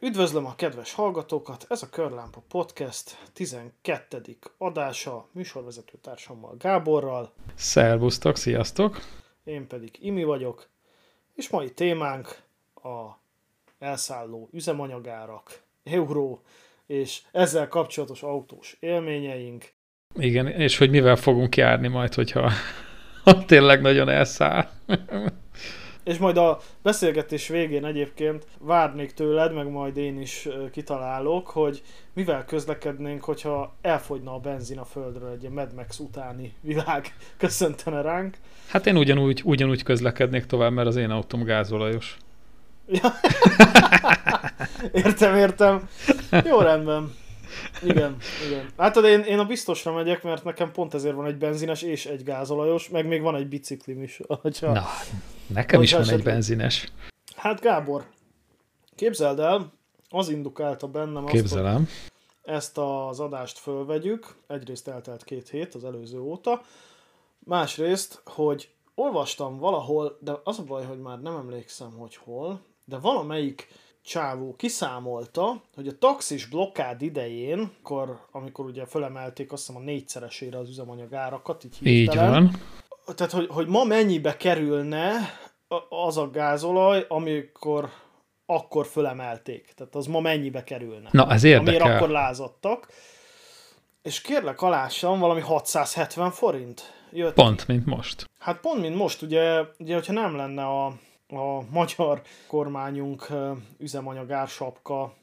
Üdvözlöm a kedves hallgatókat, ez a Körlámpa Podcast 12. adása műsorvezető társammal Gáborral, Szervusztok, sziasztok! én pedig Imi vagyok, és mai témánk a elszálló üzemanyagárak, euró és ezzel kapcsolatos autós élményeink. Igen, és hogy mivel fogunk járni majd, hogyha ha tényleg nagyon elszáll. És majd a beszélgetés végén egyébként várnék tőled, meg majd én is kitalálok, hogy mivel közlekednénk, hogyha elfogyna a benzin a földről, egy ilyen Mad Max utáni világ köszöntene ránk. Hát én ugyanúgy, ugyanúgy közlekednék tovább, mert az én autóm gázolajos. Értem, értem. Jó, rendben. Igen, igen. Hát én, én a biztosra megyek, mert nekem pont ezért van egy benzines és egy gázolajos, meg még van egy biciklim is. Hogyha... Na, nekem is van egy benzines. Hát Gábor, képzeld el, az indukálta bennem azt, hogy Képzelem. ezt az adást fölvegyük. Egyrészt eltelt két hét az előző óta. Másrészt, hogy olvastam valahol, de az a baj, hogy már nem emlékszem, hogy hol, de valamelyik csávó kiszámolta, hogy a taxis blokkád idején, akkor, amikor ugye fölemelték azt hiszem a négyszeresére az üzemanyag árakat, így Így hirtelen, van. tehát, hogy, hogy ma mennyibe kerülne az a gázolaj, amikor akkor fölemelték. Tehát az ma mennyibe kerülne. Na, ez Amiért érdekel. akkor lázadtak. És kérlek alássam, valami 670 forint jött. Pont, mint most. Hát pont, mint most, ugye, ugye hogyha nem lenne a, a magyar kormányunk ö, üzemanyagársapka,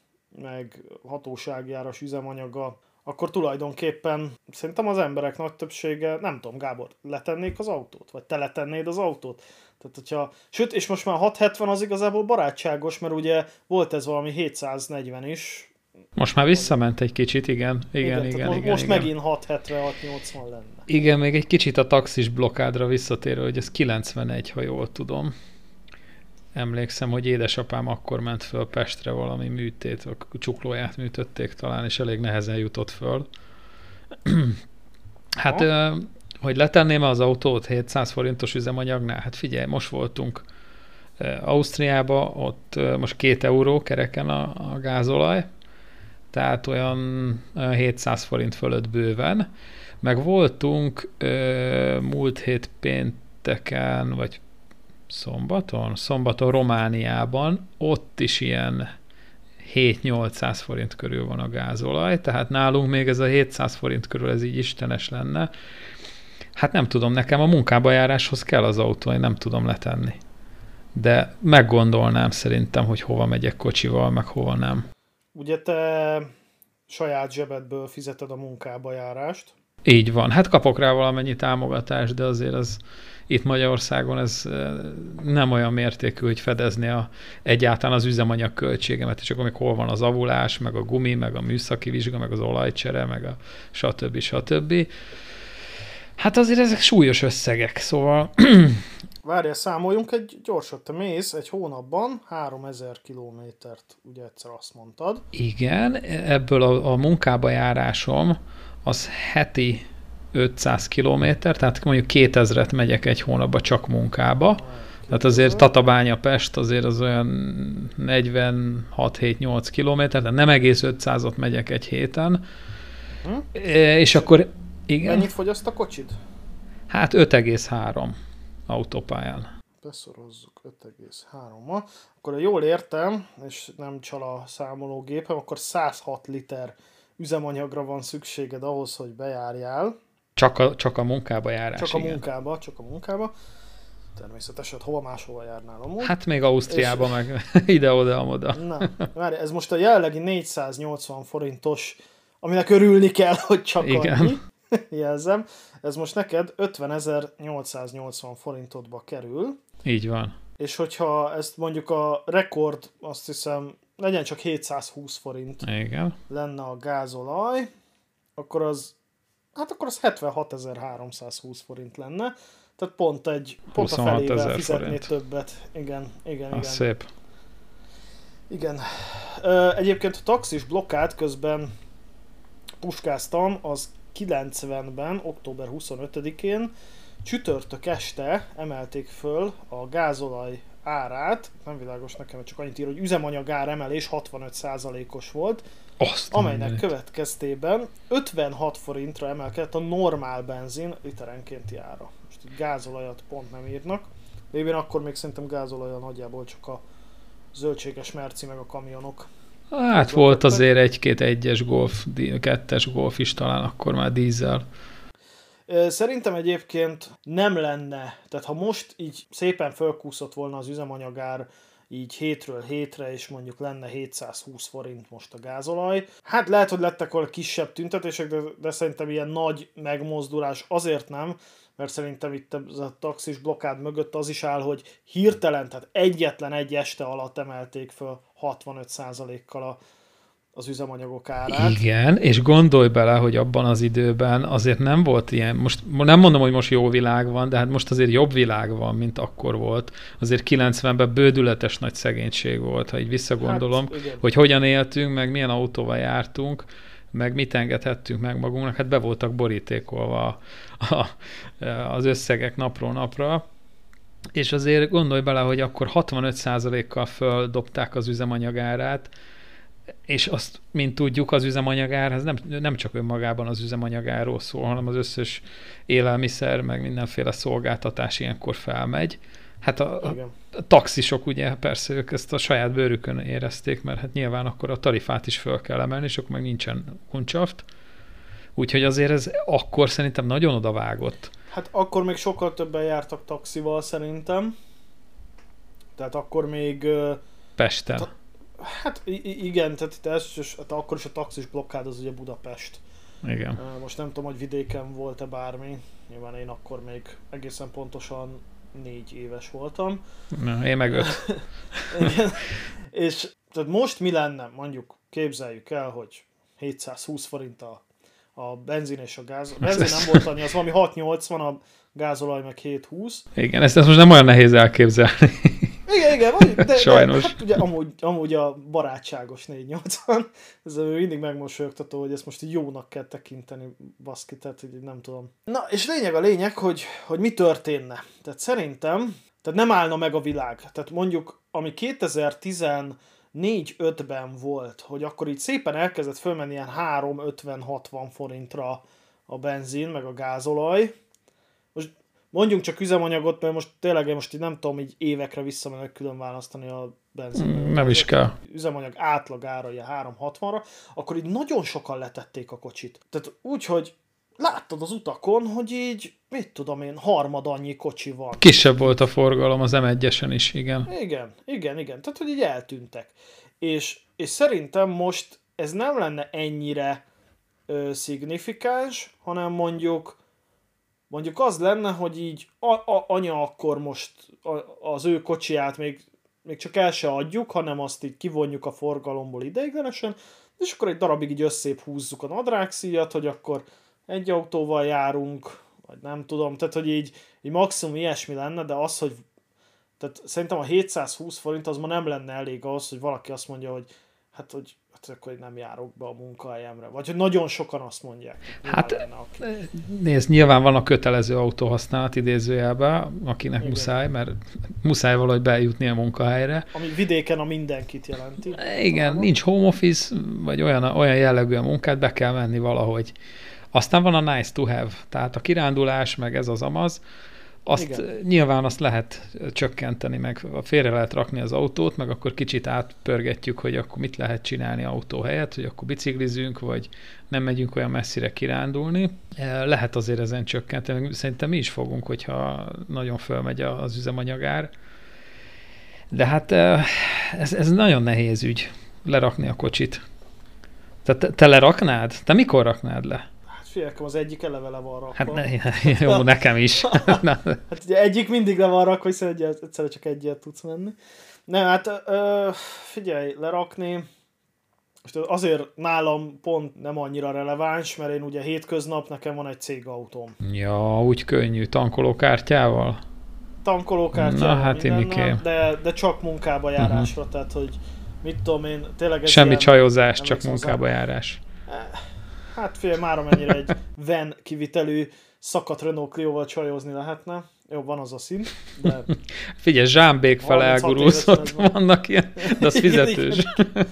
meg hatóságjáras üzemanyaga, akkor tulajdonképpen szerintem az emberek nagy többsége, nem tudom, Gábor, letennék az autót? Vagy te letennéd az autót? Tehát, hogyha, sőt, és most már 670 az igazából barátságos, mert ugye volt ez valami 740 is. Most már visszament egy kicsit, igen. Igen, igen, mo- igen. Most igen. megint 670-680 lenne. Igen, még egy kicsit a taxis blokkádra visszatérő, hogy ez 91, ha jól tudom. Emlékszem, hogy édesapám akkor ment föl Pestre valami műtét, a csuklóját műtötték talán, és elég nehezen jutott föl. hát, Ha. hogy letenném az autót 700 forintos üzemanyagnál, hát figyelj, most voltunk Ausztriába, ott most két euró kereken a, a gázolaj, tehát olyan, olyan 700 forint fölött bőven. Meg voltunk múlt hét pénteken, vagy szombaton? Szombaton Romániában, ott is ilyen 7-800 forint körül van a gázolaj, tehát nálunk még ez a 700 forint körül ez így istenes lenne. Hát nem tudom, nekem a munkába járáshoz kell az autó, én nem tudom letenni. De meggondolnám szerintem, hogy hova megyek kocsival, meg hova nem. Ugye te saját zsebedből fizeted a munkába járást. Így van. Hát kapok rá valamennyi támogatást, de azért az itt Magyarországon ez eh, nem olyan mértékű, hogy fedezni a, egyáltalán az üzemanyag költségemet, és akkor még hol van az avulás, meg a gumi, meg a műszaki vizsga, meg az olajcsere, meg a stb. stb. Hát azért ezek súlyos összegek, szóval Várjál, számoljunk egy gyorsat. Te mész egy hónapban 3000 kilométert, ugye egyszer azt mondtad. igen, ebből a, a munkába járásom az heti 500 kilométer, tehát mondjuk 2000-et megyek egy hónapba csak munkába, Tehát azért Tatabánya Pest azért az olyan 46-7-8 kilométer, tehát nem egész 500-ot megyek egy héten. Hm? E, És akkor igen, Mennyit fogyaszt a kocsid? hát 5,3 autópályán. Beszorozzuk 5,3-mal. Akkor ha jól értem, és nem csal a számológépem, akkor 106 liter üzemanyagra van szükséged ahhoz, hogy bejárjál. Csak a, csak a munkába járás, Csak a igen. munkába, csak a munkába. Természetesen, hova máshova járnál amúgy. Hát még Ausztriába, meg ide-oda, amoda. Na, várj, ez most a jelenlegi 480 forintos, aminek örülni kell, hogy csak Igen. annyi. Jelzem. Ez most neked 50.880 forintodba kerül, Így van. és hogyha ezt mondjuk a rekord, azt hiszem, legyen csak 720 forint Igen. lenne a gázolaj, akkor az, hát akkor az 76.320 forint lenne. Tehát pont egy, pont a 26 felével fizetné forint. többet. Igen, igen, igen. Az szép. Igen. Egyébként a taxis blokkád közben puskáztam, az 90-ben, október 25-én csütörtök este emelték föl a gázolaj árát, nem világos nekem, csak annyit ír, hogy üzemanyag ár emelés 65%-os volt, Azt amelynek mindenit. következtében 56 forintra emelkedett a normál benzin literenkénti ára. Most itt gázolajat pont nem írnak, de én akkor még szerintem gázolaja nagyjából csak a zöldséges merci meg a kamionok. Hát volt azért egy-két egyes golf, kettes golf is talán akkor már dízel. Szerintem egyébként nem lenne, tehát ha most így szépen fölkúszott volna az üzemanyagár így hétről hétre, és mondjuk lenne 720 forint most a gázolaj. Hát lehet, hogy lettek volna kisebb tüntetések, de, de szerintem ilyen nagy megmozdulás azért nem, mert szerintem itt a taxis blokkád mögött az is áll, hogy hirtelen, tehát egyetlen egy este alatt emelték föl 65%-kal a, az üzemanyagok árát. Igen, és gondolj bele, hogy abban az időben azért nem volt ilyen, most nem mondom, hogy most jó világ van, de hát most azért jobb világ van, mint akkor volt. Azért 90-ben bődületes nagy szegénység volt, ha így visszagondolom, Hát, igen. hogy hogyan éltünk, meg milyen autóval jártunk, meg mit engedhettünk meg magunknak, hát be voltak borítékolva a, a, az összegek napról napra, és azért gondolj bele, hogy akkor 65%-kal földobták az üzemanyagárát, és azt, mint tudjuk, az üzemanyagár, ez nem, nem csak önmagában az üzemanyagáról szól, hanem az összes élelmiszer, meg mindenféle szolgáltatás ilyenkor felmegy. Hát a, a Igen. a taxisok ugye persze ők ezt a saját bőrükön érezték, mert hát nyilván akkor a tarifát is föl kell emelni, és akkor meg nincsen kuncsaft. Úgyhogy azért ez akkor szerintem nagyon odavágott. Hát akkor még sokkal többen jártak taxival szerintem. Tehát akkor még, Pesten. Hát igen, tehát itt elsős, hát akkor is a taxis blokkád az ugye Budapest. Igen. Most nem tudom, hogy vidéken volt-e bármi. Nyilván én akkor még egészen pontosan négy éves voltam. Na, én meg öt. Igen. És tehát most mi lenne, mondjuk képzeljük el, hogy 720 forint a, a benzin és a gáz. A benzin nem volt annyi, az valami 680, a gázolaj meg 720. Igen, ezt, ezt most nem olyan nehéz elképzelni. Igen, igen, vagy, de, Sajnos. De, hát ugye amúgy, amúgy a barátságos 480, ez mindig megmosolyogtató, hogy ezt most így jónak kell tekinteni, baszki, tehát hogy nem tudom. Na, és lényeg a lényeg, hogy, hogy mi történne. Tehát szerintem, tehát nem állna meg a világ. Tehát mondjuk, ami 2014-5-ben volt, hogy akkor így szépen elkezdett fölmenni ilyen 3-50-60 forintra a benzin, meg a gázolaj, Mondjunk csak üzemanyagot, mert most tényleg én most így nem tudom így évekre visszamenőleg külön választani a benzin. Mm, nem is kell. Üzemanyag átlag ára ilyen 360-ra, akkor így nagyon sokan letették a kocsit. Tehát úgy, hogy láttad az utakon, hogy így, mit tudom én, harmad annyi kocsi van. Kisebb volt a forgalom az M1-esen is, igen. Igen, igen, igen. Tehát, hogy így eltűntek. És, és szerintem most ez nem lenne ennyire ö, szignifikáns, hanem mondjuk mondjuk az lenne, hogy így a, a, anya akkor most a, az ő kocsiját még, még csak el se adjuk, hanem azt így kivonjuk a forgalomból ideiglenesen, és akkor egy darabig így összép húzzuk a nadrágszíjat, hogy akkor egy autóval járunk, vagy nem tudom, tehát hogy így, így maximum ilyesmi lenne, de az, hogy tehát szerintem a 720 forint az ma nem lenne elég ahhoz, hogy valaki azt mondja, hogy hát, hogy hát akkor én nem járok be a munkahelyemre. Vagy hogy nagyon sokan azt mondják. Hát, lenne, aki... Nézd, nyilván van a kötelező autóhasználat idézőjelben, akinek Igen. muszáj, mert muszáj valahogy bejutni a munkahelyre. Ami vidéken a mindenkit jelenti. Igen, nincs home office, vagy olyan, olyan jellegű a munkát, be kell menni valahogy. Aztán van a nice to have, tehát a kirándulás, meg ez az amaz, azt Igen. nyilván azt lehet csökkenteni, meg félre lehet rakni az autót, meg akkor kicsit átpörgetjük, hogy akkor mit lehet csinálni autó helyett, hogy akkor biciklizünk, vagy nem megyünk olyan messzire kirándulni. Eh, Lehet azért ezen csökkenteni, szerintem mi is fogunk, hogyha nagyon fölmegy az üzemanyagár. De hát eh, ez, ez nagyon nehéz ügy, lerakni a kocsit. Te, te leraknád? Te mikor raknád le? Nekem az egyik eleve le van rakva. Hát ne, jó, nekem is. Hát ugye egyik mindig le van rakva, hiszen egy, egyszerre csak egyet tudsz menni. Nem, hát ö, figyelj, lerakni, most azért nálam pont nem annyira releváns, mert én ugye hétköznap nekem van egy cégautóm. ja, úgy könnyű, tankolókártyával? Tankolókártyával, Na, hát mindennel, de, de csak munkába járásra, uh-huh. tehát hogy mit tudom én, tényleg Semmi ilyen, csajozás, csak munkába járás. Hát fél már amennyire egy van kivitelű szakadt Renault Clio-val csajozni lehetne. Jó, van az a szín, de... Figyelj, zsámbék fel elgurulszott, vannak ilyen, de az fizetős. Igen,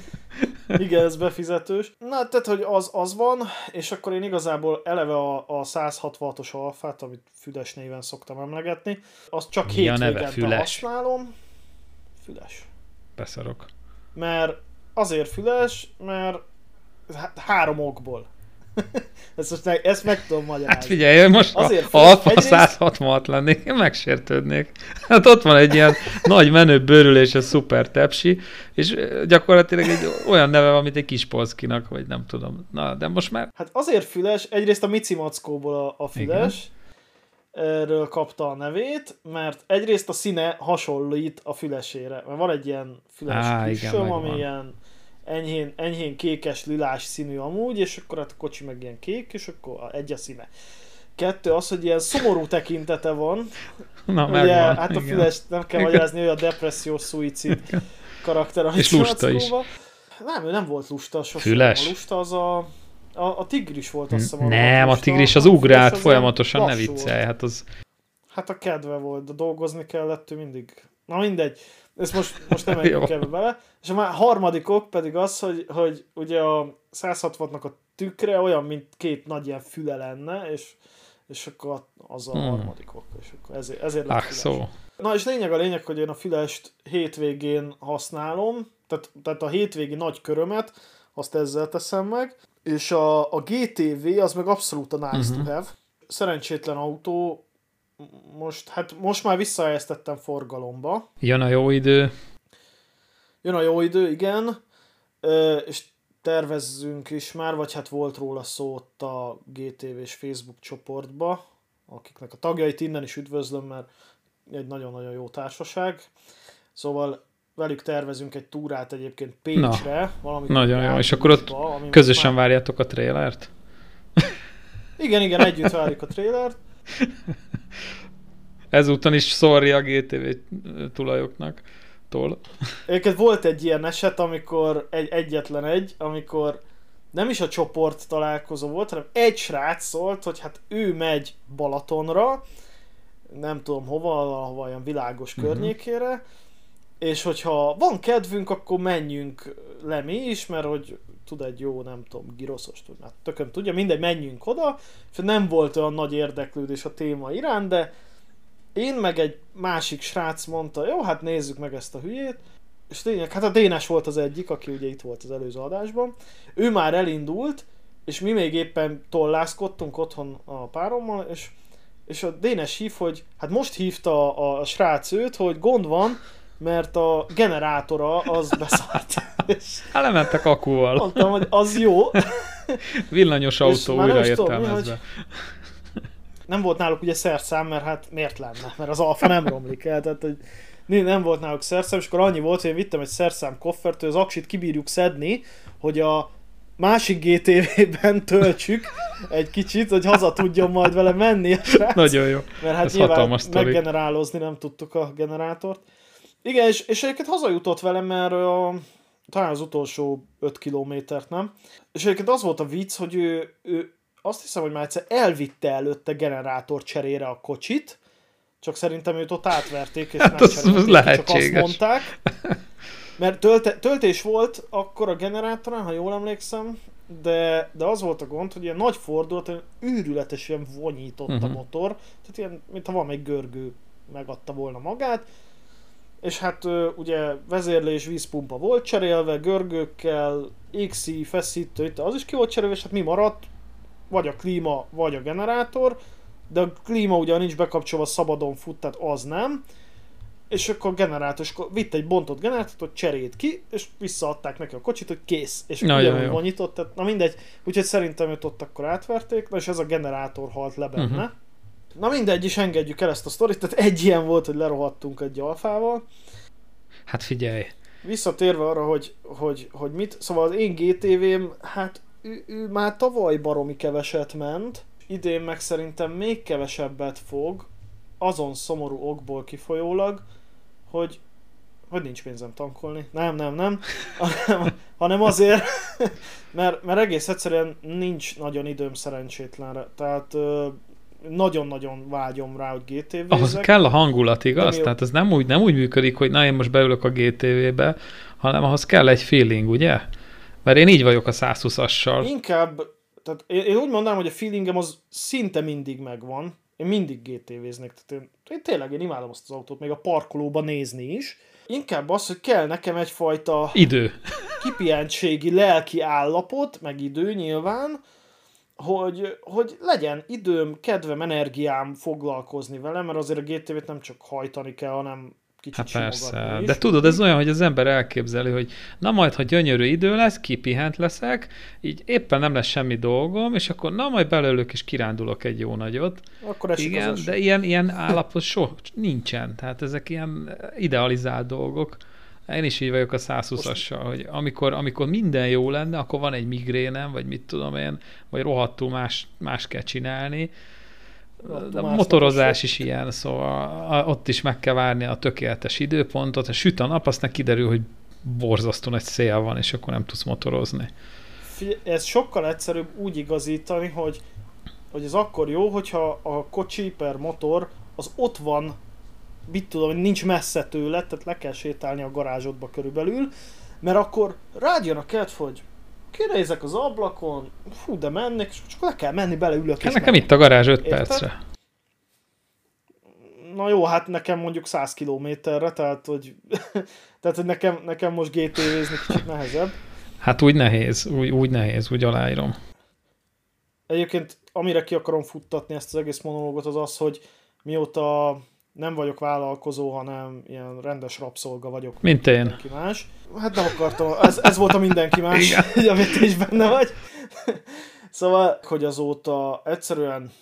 igen, ez befizetős. Na, tehát, hogy az, az van, és akkor én igazából eleve a, a 166-os alfát, amit Füles néven szoktam emlegetni, azt csak hétvégente használom. Füles. Beszarok. Mert azért füles, mert három okból. ezt, most meg, ezt meg tudom magyarázni. Hát figyelj, most Azért ha Alfa egyrészt... 166 lennék, én megsértődnék. Hát ott van egy ilyen nagy menő bőrülés, a szuper tepsi, és gyakorlatilag egy olyan neve van, mint egy kis polszkinak, vagy nem tudom. Na, de most már... Hát azért füles, egyrészt a Mici Mackóból a, a füles, Igen erről kapta a nevét, mert egyrészt a színe hasonlít a fülesére, mert van egy ilyen füles Á, külsőm, ami ilyen enyhén, enyhén kékes, lilás színű amúgy, és akkor hát a kocsi meg ilyen kék, és akkor egy a színe. Kettő az, hogy ilyen szomorú tekintete van. Na, Ugye, megvan, hát a füles nem kell magyarázni, hogy a depressziós szuicid karakter. És lusta is. Nem, ő nem volt lusta sosem. Füles? A lusta az a, a, a tigris volt, azt hiszem. Nem, a, a tigris az ugrált folyamatosan, ne viccelj. Hát, az... hát a kedve volt, de dolgozni kellett ő mindig. Na mindegy. Ezt most, most nem menjünk ebbe bele. És a már harmadik ok pedig az, hogy, hogy ugye a 160-nak a tükre olyan, mint két nagy ilyen füle lenne, és, és akkor az a hmm. harmadik ok, és akkor ezért, ezért lett szó. Na és lényeg a lényeg, hogy én a fülest hétvégén használom, tehát, tehát a hétvégi nagy körömet, azt ezzel teszem meg, és a, a GTV az meg abszolút a nice uh-huh. to have. Szerencsétlen autó, most, hát most már visszahelyeztettem forgalomba. Jön a jó idő. Jön a jó idő, igen. Ö, és tervezzünk is már, vagy hát volt róla szó ott a GTV-s Facebook csoportba, akiknek a tagjait innen is üdvözlöm, mert egy nagyon-nagyon jó társaság. Szóval velük tervezünk egy túrát egyébként Pécsre. Na, nagyon jó, és akkor ott közösen már... várjátok a trélert? Igen, igen, együtt várjuk a trélert. Ezúton is sorry a GTV tulajoknak. Tól. Egyébként volt egy ilyen eset, amikor egy, egyetlen egy, amikor nem is a csoport találkozó volt, hanem egy srác szólt, hogy hát ő megy Balatonra, nem tudom hova, valahova olyan világos uh-huh. környékére, és hogyha van kedvünk, akkor menjünk le mi is, mert hogy tud egy jó, nem tudom, giroszos, tud, hát tököm tudja, mindegy, menjünk oda, és nem volt olyan nagy érdeklődés a téma iránt, de én meg egy másik srác mondta, jó, hát nézzük meg ezt a hülyét, és tényleg, hát a Dénes volt az egyik, aki ugye itt volt az előző adásban, ő már elindult, és mi még éppen tollászkodtunk otthon a párommal, és, és a Dénes hív, hogy hát most hívta a, a srác őt, hogy gond van, mert a generátora az beszállt. Elementek akúval. Mondtam, hogy az jó. Villanyos autó újra értelmezve. Nem volt náluk ugye szerszám, mert hát miért lenne? Mert az alfa nem romlik el, tehát hogy nem volt náluk szerszám, és akkor annyi volt, hogy én vittem egy szerszám koffert, hogy az aksit kibírjuk szedni, hogy a másik GTV-ben töltsük egy kicsit, hogy haza tudjon majd vele menni srác. Nagyon jó. Mert hát Ez nyilván meggenerálozni nem tudtuk a generátort. Igen, és, és egyébként hazajutott velem, mert a, talán az utolsó 5 kilométert, nem? És egyébként az volt a vicc, hogy ő, ő azt hiszem, hogy már egyszer elvitte előtte generátor cserére a kocsit, csak szerintem őt ott átverték, és hát nem az lehetséges. csak azt mondták. Mert tölte, töltés volt akkor a generátorán, ha jól emlékszem, de, de az volt a gond, hogy ilyen nagy fordulat, űrületesen vonyított uh-huh. a mhm. motor, tehát ilyen, mintha egy görgő megadta volna magát, és hát ugye vezérlés, vízpumpa volt cserélve, görgőkkel, XI, feszítő, az is ki volt cserélve, és hát mi maradt? Vagy a klíma, vagy a generátor, de a klíma ugye nincs bekapcsolva, szabadon fut, tehát az nem. És akkor generátor, és akkor vitt egy bontott generátort, cserélt ki, és visszaadták neki a kocsit, hogy kész. És na, ugyanúgy van nyitott, tehát na mindegy. Úgyhogy szerintem őt ott akkor átverték, na és ez a generátor halt le benne. Uh-huh. Na mindegy, is engedjük el ezt a sztorit, tehát egy ilyen volt, hogy lerohadtunk egy alfával. Hát figyelj. Visszatérve arra, hogy, hogy, hogy mit, szóval az én GTV-m, hát ő, ő már tavaly baromi keveset ment, idén meg szerintem még kevesebbet fog, azon szomorú okból kifolyólag, hogy hogy nincs pénzem tankolni. Nem, nem, nem. Hanem, hanem azért, mert, mert egész egyszerűen nincs nagyon időm szerencsétlenre. Tehát nagyon-nagyon vágyom rá, hogy GTV-zek. Ahhoz kell a hangulat, igaz? Tehát ez nem úgy, nem úgy működik, hogy na én most beülök a GTV-be, hanem ahhoz kell egy feeling, ugye? Mert én így vagyok a 120-assal. Inkább, tehát én, én úgy mondanám, hogy a feelingem az szinte mindig megvan. Én mindig GTV-znek. Tehát én, én tényleg én imádom azt az autót, még a parkolóba nézni is. Inkább az, hogy kell nekem egyfajta idő. kipihentségi lelki állapot, meg idő nyilván, hogy, hogy legyen időm, kedvem, energiám foglalkozni vele, mert azért a GTV-t nem csak hajtani kell, hanem kicsit Hát persze, is. de tudod, ez olyan, hogy az ember elképzeli, hogy na majd, ha gyönyörű idő lesz, kipihent leszek, így éppen nem lesz semmi dolgom, és akkor na majd belőlük és kirándulok egy jó nagyot. Akkor Igen, de ilyen, ilyen állapot so, nincsen, tehát ezek ilyen idealizált dolgok. Én is így vagyok a 120-assal, hogy amikor, amikor minden jó lenne, akkor van egy migrénem, vagy mit tudom én, vagy rohadtul más, más kell csinálni. De a motorozás is ilyen, szóval ott is meg kell várni a tökéletes időpontot. Ha süt a nap, aztán kiderül, hogy borzasztó nagy szél van, és akkor nem tudsz motorozni. Ez sokkal egyszerűbb úgy igazítani, hogy, hogy ez akkor jó, hogyha a kocsi per motor az ott van mit tudom, nincs messze tőle, tehát le kell sétálni a garázsodba körülbelül, mert akkor rád jön a kedv, hogy kinézek az ablakon, fú, de mennék, és csak le kell menni, beleülök. Hát nekem itt a garázs 5 Érted? percre. Na jó, hát nekem mondjuk 100 kilométerre, tehát hogy, tehát, hogy nekem, nekem most GT-zni kicsit nehezebb. Hát úgy nehéz, úgy, úgy nehéz, úgy aláírom. Egyébként amire ki akarom futtatni ezt az egész monológot az az, hogy mióta nem vagyok vállalkozó, hanem ilyen rendes rabszolga vagyok. Mint én. Mindenki más. Hát nem akartam, ez, ez volt a mindenki más, amit is benne vagy. szóval, hogy azóta egyszerűen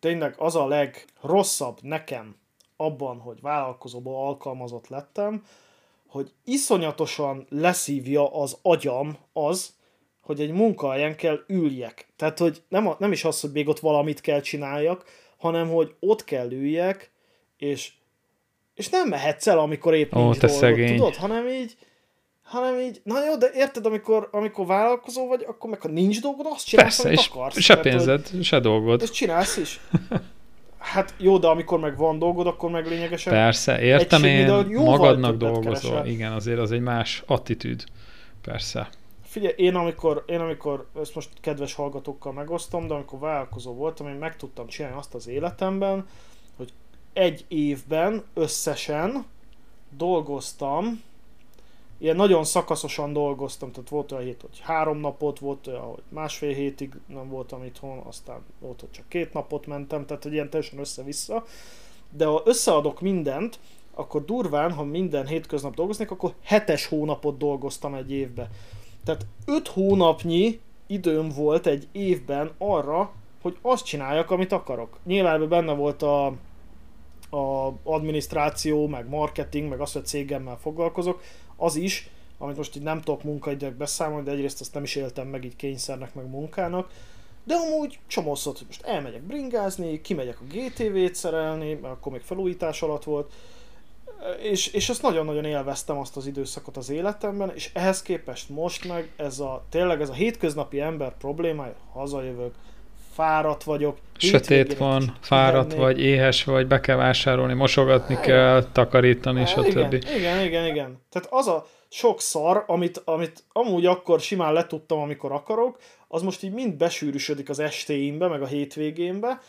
tényleg az a legrosszabb nekem abban, hogy vállalkozóból alkalmazott lettem, hogy iszonyatosan leszívja az agyam az, hogy egy munkahelyen kell üljek. Tehát, hogy nem, a, nem is az, hogy még ott valamit kell csináljak, hanem, hogy ott kell üljek, és, és nem mehetsz el, amikor épp Ó, nincs dolgod, szegény. tudod, hanem így, hanem így, na jó, de érted, amikor, amikor vállalkozó vagy, akkor meg ha nincs dolgod, azt csinálsz, Persze, amit és akarsz. se Tehát, pénzed, hogy, se dolgod. És csinálsz is. Hát jó, de amikor meg van dolgod, akkor meg lényegesen... Persze, értem én, magadnak dolgozol. Keresel. Igen, azért az egy más attitűd. Persze. Figyelj, én amikor, én amikor, ezt most kedves hallgatókkal megosztom, de amikor vállalkozó voltam, én meg tudtam csinálni azt az életemben, egy évben összesen dolgoztam, ilyen nagyon szakaszosan dolgoztam, tehát volt olyan hét, hogy három napot, volt olyan, hogy másfél hétig nem voltam itthon, aztán volt, hogy csak két napot mentem, tehát hogy ilyen teljesen össze-vissza. De ha összeadok mindent, akkor durván, ha minden hétköznap dolgoznék, akkor hetes hónapot dolgoztam egy évbe. Tehát öt hónapnyi időm volt egy évben arra, hogy azt csináljak, amit akarok. Nyilván benne volt a a adminisztráció, meg marketing, meg az, hogy cégemmel foglalkozok, az is, amit most így nem tudok munkaidők beszámolni, de egyrészt azt nem is éltem meg így kényszernek, meg munkának, de amúgy csomószor, hogy most elmegyek bringázni, kimegyek a GTV-t szerelni, mert akkor még felújítás alatt volt, és, és ezt nagyon-nagyon élveztem azt az időszakot az életemben, és ehhez képest most meg ez a, tényleg ez a hétköznapi ember problémája, hazajövök, fáradt vagyok. Sötét van, fáradt vagy, éhes vagy, be kell vásárolni, mosogatni igen. kell, takarítani, stb. Igen, igen, igen, igen. Tehát az a sok szar, amit, amit amúgy akkor simán letudtam, amikor akarok, az most így mind besűrűsödik az estéimbe, meg a hétvégénbe,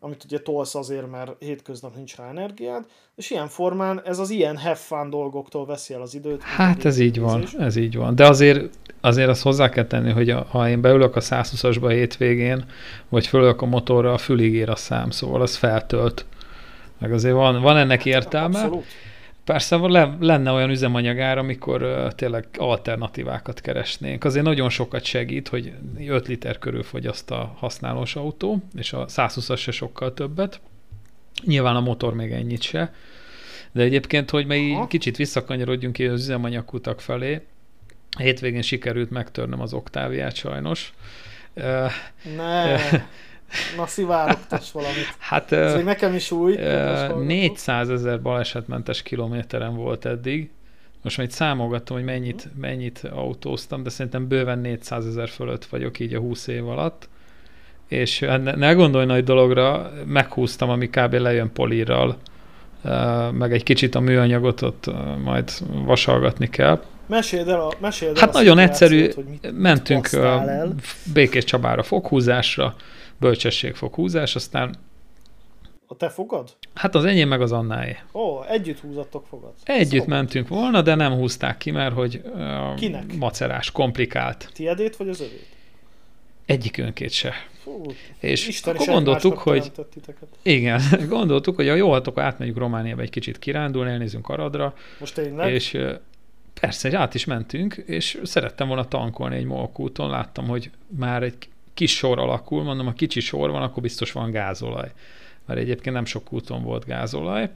amit ugye tolsz azért, mert hétköznap nincs rá energiád, és ilyen formán ez az ilyen have fun dolgoktól veszi el az időt. Hát ez így van, ez így van. De azért, azért azt hozzá kell tenni, hogy a, ha én beülök a 120-asba hétvégén, vagy fölök a motorra, a fülig ér a szám, szóval az feltölt. Meg azért van, van ennek értelme. Abszolút. Persze lenne olyan üzemanyagár, amikor uh, tényleg alternatívákat keresnénk. Azért nagyon sokat segít, hogy 5 liter körül fogyaszt a használós autó, és a 120-as se sokkal többet. Nyilván a motor még ennyit se. De egyébként, hogy még így kicsit visszakanyarodjunk az üzemanyagkutak felé, hétvégén sikerült megtörnöm az oktáviát sajnos. Ne. Na, szivárogtass valamit. Hát, Ez még nekem is új. 400 ezer balesetmentes kilométeren volt eddig. Most majd számolgattam, hogy mennyit, mennyit autóztam, de szerintem bőven 400 ezer fölött vagyok így a 20 év alatt. és hát ne, ne gondolj nagy dologra, meghúztam, ami kb. lejön polírral, meg egy kicsit a műanyagot ott majd vasalgatni kell. Meséld el, a, meséld el Hát nagyon egyszerű, hogy mentünk. Békés Csabára foghúzásra, bölcsesség foghúzás, aztán a te fogad? Hát az enyém meg az Annáé. Ó, együtt húzattok fogad. Együtt Szabad. mentünk volna, de nem húzták ki, mert hogy uh, Kinek? macerás, komplikált. Tiedét vagy az övét? Egyik önkét se. Fú, és Isten akkor gondoltuk, hogy igen, gondoltuk, hogy a jó, hát akkor átmegyünk Romániába egy kicsit kirándulni, elnézünk Aradra. Most tényleg? És persze, át is mentünk, és szerettem volna tankolni egy molkúton, láttam, hogy már egy kis sor alakul, mondom, a kicsi sor van, akkor biztos van gázolaj. Mert egyébként nem sok úton volt gázolaj.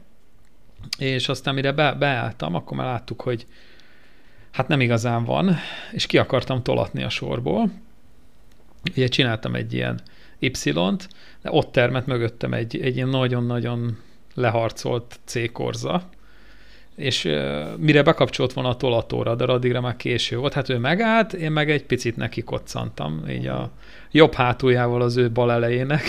És aztán mire be, beálltam, akkor már láttuk, hogy hát nem igazán van, és ki akartam tolatni a sorból, ugye csináltam egy ilyen Y-t, de ott termett mögöttem egy, egy ilyen nagyon-nagyon leharcolt C-korza, és uh, mire bekapcsolt volna a tolatóra, de addigra már késő volt, hát ő megállt, én meg egy picit neki koccantam, így a jobb hátuljával az ő bal elejének.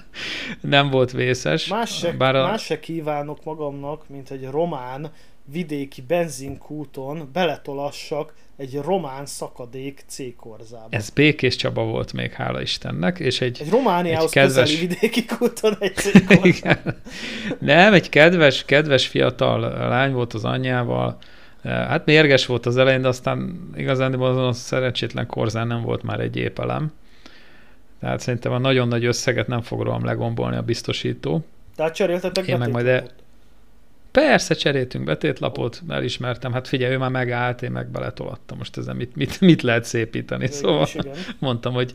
Nem volt vészes. Más se, bár a... más se kívánok magamnak, mint egy román vidéki benzinkúton beletolassak egy román szakadék C-korzába. Ez Békés Csaba volt még, hála Istennek, és egy... Egy Romániához egy kedves... közeli vidéki kúton egy C-korzába. Nem, egy kedves, kedves fiatal lány volt az anyjával, hát mérges volt az elején, de aztán igazán azon a szerencsétlen korzán nem volt már egy épelem. Tehát szerintem a nagyon nagy összeget nem fog rólam legombolni a biztosító. Tehát cseréltetek Én meg majd e... Persze cseréltünk betétlapot, elismertem, hát figyelj, ő már megállt, én meg beletolattam, most ezen mit, mit, mit lehet szépíteni, Végül szóval is, mondtam, hogy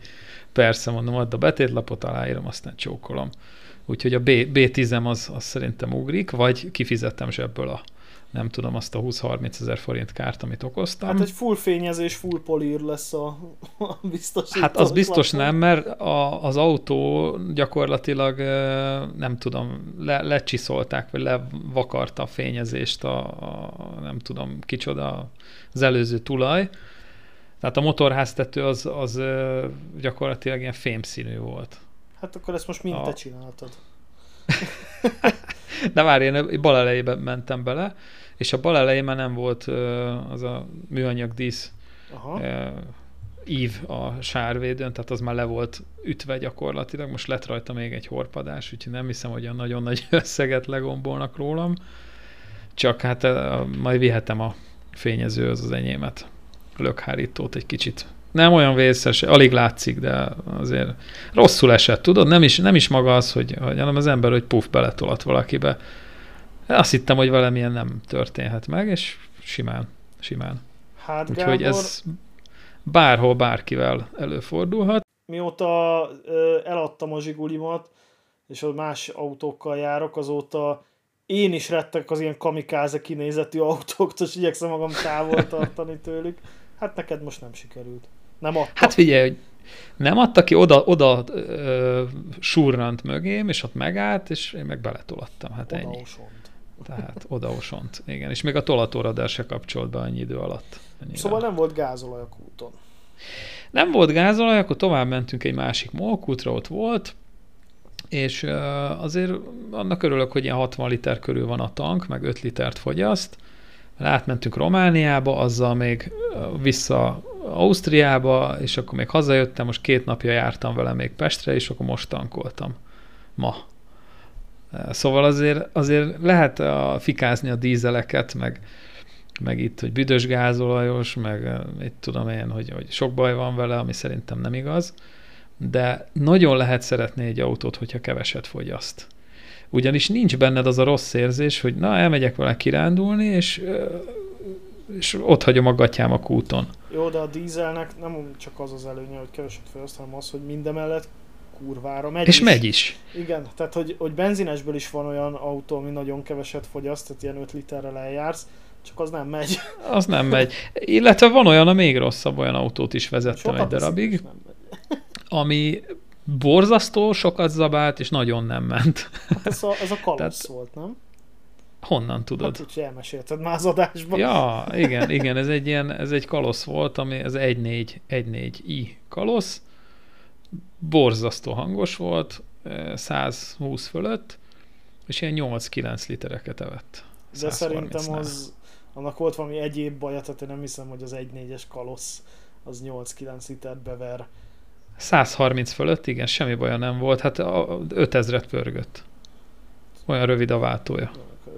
persze, mondom, add a betétlapot, aláírom, aztán csókolom. Úgyhogy a B, B10 az, az szerintem ugrik, vagy kifizettem zsebből a nem tudom, azt a 20-30 ezer forint kárt, amit okoztam. Hát egy full fényezés, full polír lesz a, a biztosító. Hát az biztos nem, mert a, az autó gyakorlatilag nem tudom, le, lecsiszolták, vagy levakarta a fényezést a, a nem tudom kicsoda az előző tulaj. Tehát a motorháztető az, az gyakorlatilag ilyen fémszínű volt. Hát akkor ezt most mind a... te csináltad. De várj, én bal elejébe mentem bele, és a bal elején már nem volt az a műanyag dísz Aha. ív a sárvédőn, tehát az már le volt ütve gyakorlatilag, most lett rajta még egy horpadás, úgyhogy nem hiszem, hogy a nagyon nagy összeget legombolnak rólam, csak hát majd vihetem a fényező az az enyémet, lökhárítót egy kicsit nem olyan vészes, alig látszik, de azért rosszul esett, tudod? Nem is, nem is maga az, hogy, hogy hanem az ember, hogy puf, beletolat valakibe. Azt hittem, hogy velem ilyen nem történhet meg, és simán, simán. Hát Úgyhogy Gábor, ez bárhol, bárkivel előfordulhat. Mióta ö, eladtam a zsigulimat, és a más autókkal járok, azóta én is rettek az ilyen kamikáze kinézetű autóktól, és igyekszem magam távol tartani tőlük. Hát neked most nem sikerült. Nem adta. Hát figyelj, hogy nem adta ki, oda, oda ö, surrant mögém, és ott megállt, és én meg beletolattam. Hát oda ennyi. Osont. Tehát oda osont. Igen, és még a tolatóradás se kapcsolt be annyi idő alatt. Annyira. Szóval nem volt gázolaj a kúton. Nem volt gázolaj, akkor tovább mentünk egy másik molkútra, ott volt, és azért annak örülök, hogy ilyen 60 liter körül van a tank, meg 5 litert fogyaszt. Átmentünk Romániába, azzal még vissza Ausztriába, és akkor még hazajöttem, most két napja jártam vele még Pestre, és akkor most tankoltam. Ma. Szóval azért, azért lehet a, fikázni a dízeleket, meg, meg itt, hogy büdös gázolajos, meg itt tudom én, hogy, hogy sok baj van vele, ami szerintem nem igaz, de nagyon lehet szeretni egy autót, hogyha keveset fogyaszt. Ugyanis nincs benned az a rossz érzés, hogy na, elmegyek vele kirándulni, és és ott hagyom a gatyám a kúton. Jó, de a dízelnek nem csak az az előnye, hogy keveset fogyaszt, hanem az, hogy mindemellett kurvára megy És is. megy is. Igen, tehát hogy, hogy benzinesből is van olyan autó, ami nagyon keveset fogyaszt, tehát ilyen 5 literrel eljársz, csak az nem megy. Az nem megy. Illetve van olyan, a még rosszabb olyan autót is vezettem Sokat egy darabig, ami borzasztó, sokat zabált, és nagyon nem ment. Hát ez a, ez a kalasz Tehát, volt, nem? Honnan tudod? Hát, elmesélted már az adásban. Ja, igen, igen, ez egy ilyen, ez egy kalosz volt, ami ez 1.4, 1.4i kalosz, borzasztó hangos volt, 120 fölött, és ilyen 8-9 litereket evett. De szerintem az, annak volt valami egyéb baja, tehát én nem hiszem, hogy az 1.4-es kalossz az 8-9 litert bever. 130 fölött, igen, semmi baja nem volt, hát 5000-et pörgött. Olyan rövid a váltója.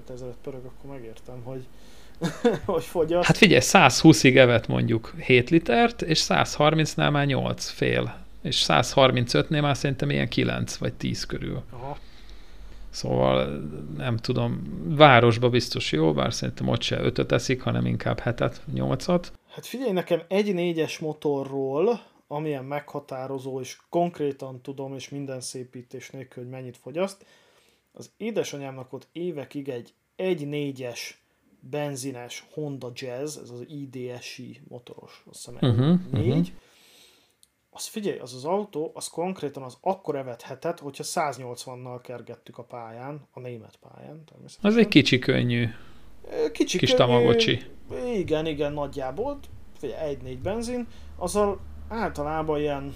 5000-et pörög, akkor megértem, hogy, hogy fogyaszt. Hát figyelj, 120-ig evett mondjuk 7 litert, és 130-nál már 8 fél. És 135-nél már szerintem ilyen 9 vagy 10 körül. Aha. Szóval nem tudom, városba biztos jó, bár szerintem ott se ötöt eszik, hanem inkább hetet, nyolcat. Hát figyelj, nekem egy négyes motorról, amilyen meghatározó, és konkrétan tudom, és minden szépítés nélkül, hogy mennyit fogyaszt, az édesanyámnak ott évekig egy egy négyes benzines Honda Jazz, ez az IDSI motoros, azt hiszem uh-huh, négy, uh-huh az figyelj, az az autó, az konkrétan az akkor evethetett, hogyha 180-nal kergettük a pályán, a német pályán természetesen. Az egy kicsi könnyű. Kicsi Kis könnyű, tamagocsi. Igen, igen, nagyjából. Figyelj, 1-4 benzin, azzal általában ilyen,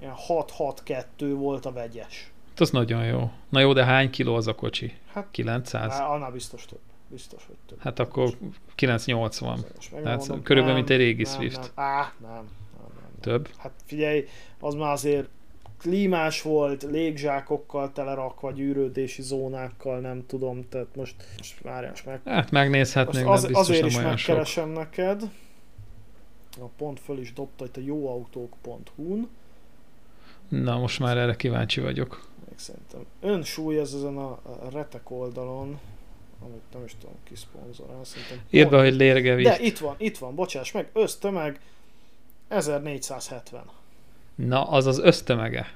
ilyen 6-6-2 volt a vegyes. Hát az nagyon jó. Na jó, de hány kiló az a kocsi? Hát 900? Á, annál biztos több. Biztos, hogy több. Hát akkor 980. Hát körülbelül, mint egy régi nem, Swift. Nem, á, nem. Több? Hát figyelj, az már azért klímás volt, légzsákokkal telerakva, gyűrődési zónákkal, nem tudom, tehát most, most várjál, meg... Hát megnézhetnénk, az, de biztos Azért is olyan megkeresem sok. neked. A pont föl is dobta itt a jóautók.hu-n. Na, most már erre kíváncsi vagyok. Még szerintem. Önsúly ez ezen a retek oldalon, amit nem is tudom ki szponzorál, szerintem. Írd be, hogy lérgevíz. De itt van, itt van, bocsáss meg, össztömeg, 1470. Na, az az össztömege.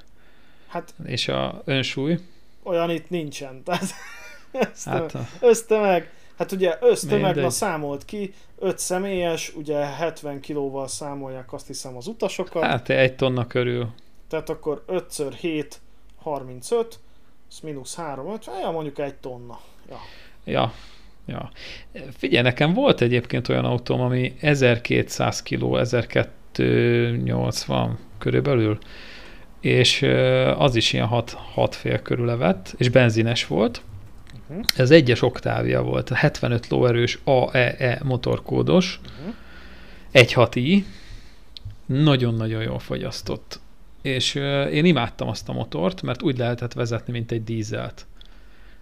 Hát, És a önsúly? Olyan itt nincsen. Tehát Hát hát, Ösztömeg. Hát ugye ösztömeg, na számolt ki, 5 személyes, ugye 70 kilóval számolják azt hiszem az utasokat. Hát egy tonna körül. Tehát akkor 5 x 7 35, az mínusz 3, 5, ja, mondjuk egy tonna. Ja. Ja, ja. Figyelj, nekem volt egyébként olyan autóm, ami 1200 kg, 1200 280 körülbelül, és az is ilyen 6, 6 fél körül evett, és benzines volt. Uh-huh. Ez egyes oktávia volt, 75 lóerős AEE motorkódos, uh-huh. 1.6i, nagyon-nagyon jól fogyasztott. És én imádtam azt a motort, mert úgy lehetett vezetni, mint egy dízelt.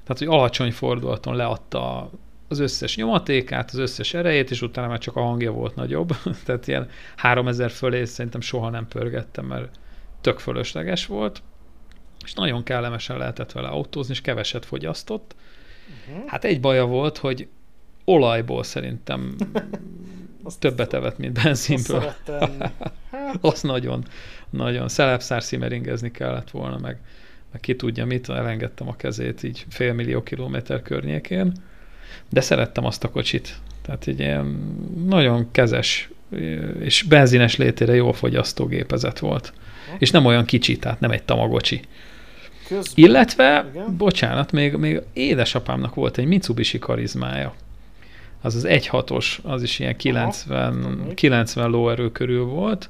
Tehát, hogy alacsony fordulaton leadta az összes nyomatékát, az összes erejét, és utána már csak a hangja volt nagyobb. Tehát ilyen 3000 fölé szerintem soha nem pörgettem, mert tök fölösleges volt, és nagyon kellemesen lehetett vele autózni, és keveset fogyasztott. Uh-huh. Hát egy baja volt, hogy olajból szerintem többet evett, mint benzinből. Hát. az nagyon, nagyon. Szelepszár szimeringezni kellett volna, meg, meg ki tudja mit, elengedtem a kezét így félmillió kilométer környékén de szerettem azt a kocsit. Tehát egy ilyen nagyon kezes és benzines létére jól fogyasztó gépezet volt. Ha. És nem olyan kicsi, tehát nem egy tamagocsi. Közben, Illetve, igen. bocsánat, még, még édesapámnak volt egy Mitsubishi karizmája. Az az 1.6-os, az is ilyen 90, Aha, 90 lóerő körül volt.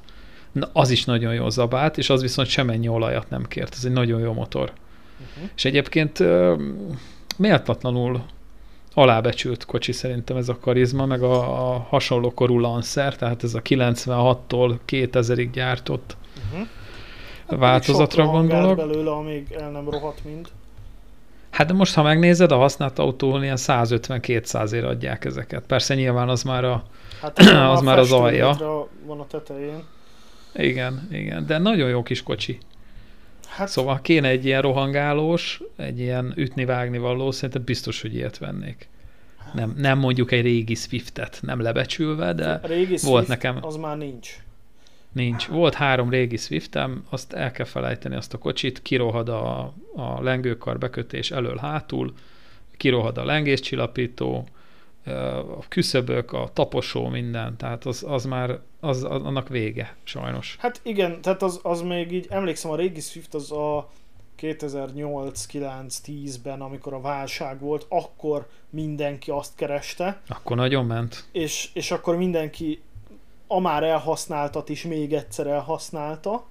Na, az is nagyon jó zabált, és az viszont semennyi olajat nem kért. Ez egy nagyon jó motor. Uh-huh. És egyébként méltatlanul alábecsült kocsi szerintem ez a karizma, meg a, a hasonló korú Lancer, tehát ez a 96-tól 2000-ig gyártott uh-huh. változatra gondolok. belőle, amíg el nem rohadt mind. Hát de most, ha megnézed, a használt autón ilyen 150-200 ér adják ezeket. Persze nyilván az már a, hát az, már az alja. van a tetején. Igen, igen, de nagyon jó kis kocsi. Hát, szóval kéne egy ilyen rohangálós, egy ilyen ütni-vágni való, szerintem biztos, hogy ilyet vennék. Nem, nem mondjuk egy régi Swiftet, nem lebecsülve, de a régi volt Swift nekem... az már nincs. Nincs. Volt három régi Swiftem, azt el kell felejteni azt a kocsit, kirohad a, a lengőkar bekötés elől-hátul, kirohad a lengéscsillapító, a küszöbök, a taposó, minden, tehát az, az már, az, az, annak vége, sajnos. Hát igen, tehát az, az még így, emlékszem, a régi Swift az a 2008-9-10-ben, amikor a válság volt, akkor mindenki azt kereste. Akkor nagyon ment. És, és akkor mindenki a már elhasználtat is még egyszer elhasználta.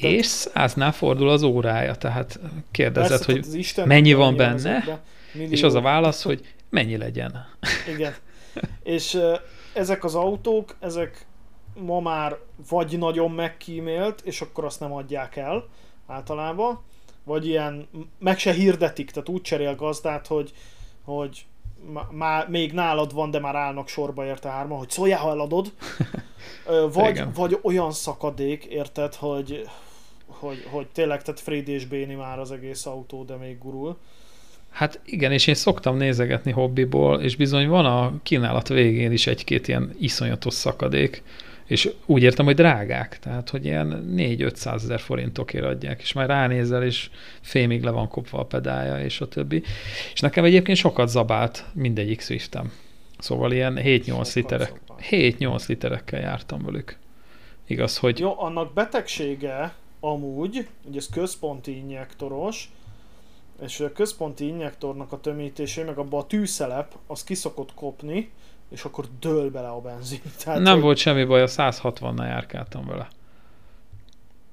De... És száznál fordul az órája, tehát kérdezed, Persze, hogy tehát mennyi van benne, és az a válasz, hogy mennyi legyen. Igen. És ezek az autók, ezek ma már vagy nagyon megkímélt, és akkor azt nem adják el általában, vagy ilyen meg se hirdetik, tehát úgy cserél gazdát, hogy, hogy már még nálad van, de már állnak sorba érte hárma, hogy szóljál, ha eladod. Vagy, Igen. vagy olyan szakadék, érted, hogy, hogy, hogy tényleg, tehát Freddy és Béni már az egész autó, de még gurul. Hát igen, és én szoktam nézegetni hobbiból, és bizony van a kínálat végén is egy-két ilyen iszonyatos szakadék, és úgy értem, hogy drágák, tehát hogy ilyen 4-500 ezer forintokért adják, és már ránézel, és fémig le van kopva a pedálja, és a többi. És nekem egyébként sokat zabált mindegyik Swiftem. Szóval ilyen 7-8 Sokat literek, zabált. 7-8 literekkel jártam velük. Igaz, hogy Jó, annak betegsége amúgy, ugye ez központi injektoros, és a központi injektornak a tömítésé, meg abban a tűszelep, az kiszokott kopni, és akkor dől bele a benzin. Tehát, nem hogy- volt semmi baj, a 160-nal járkáltam vele.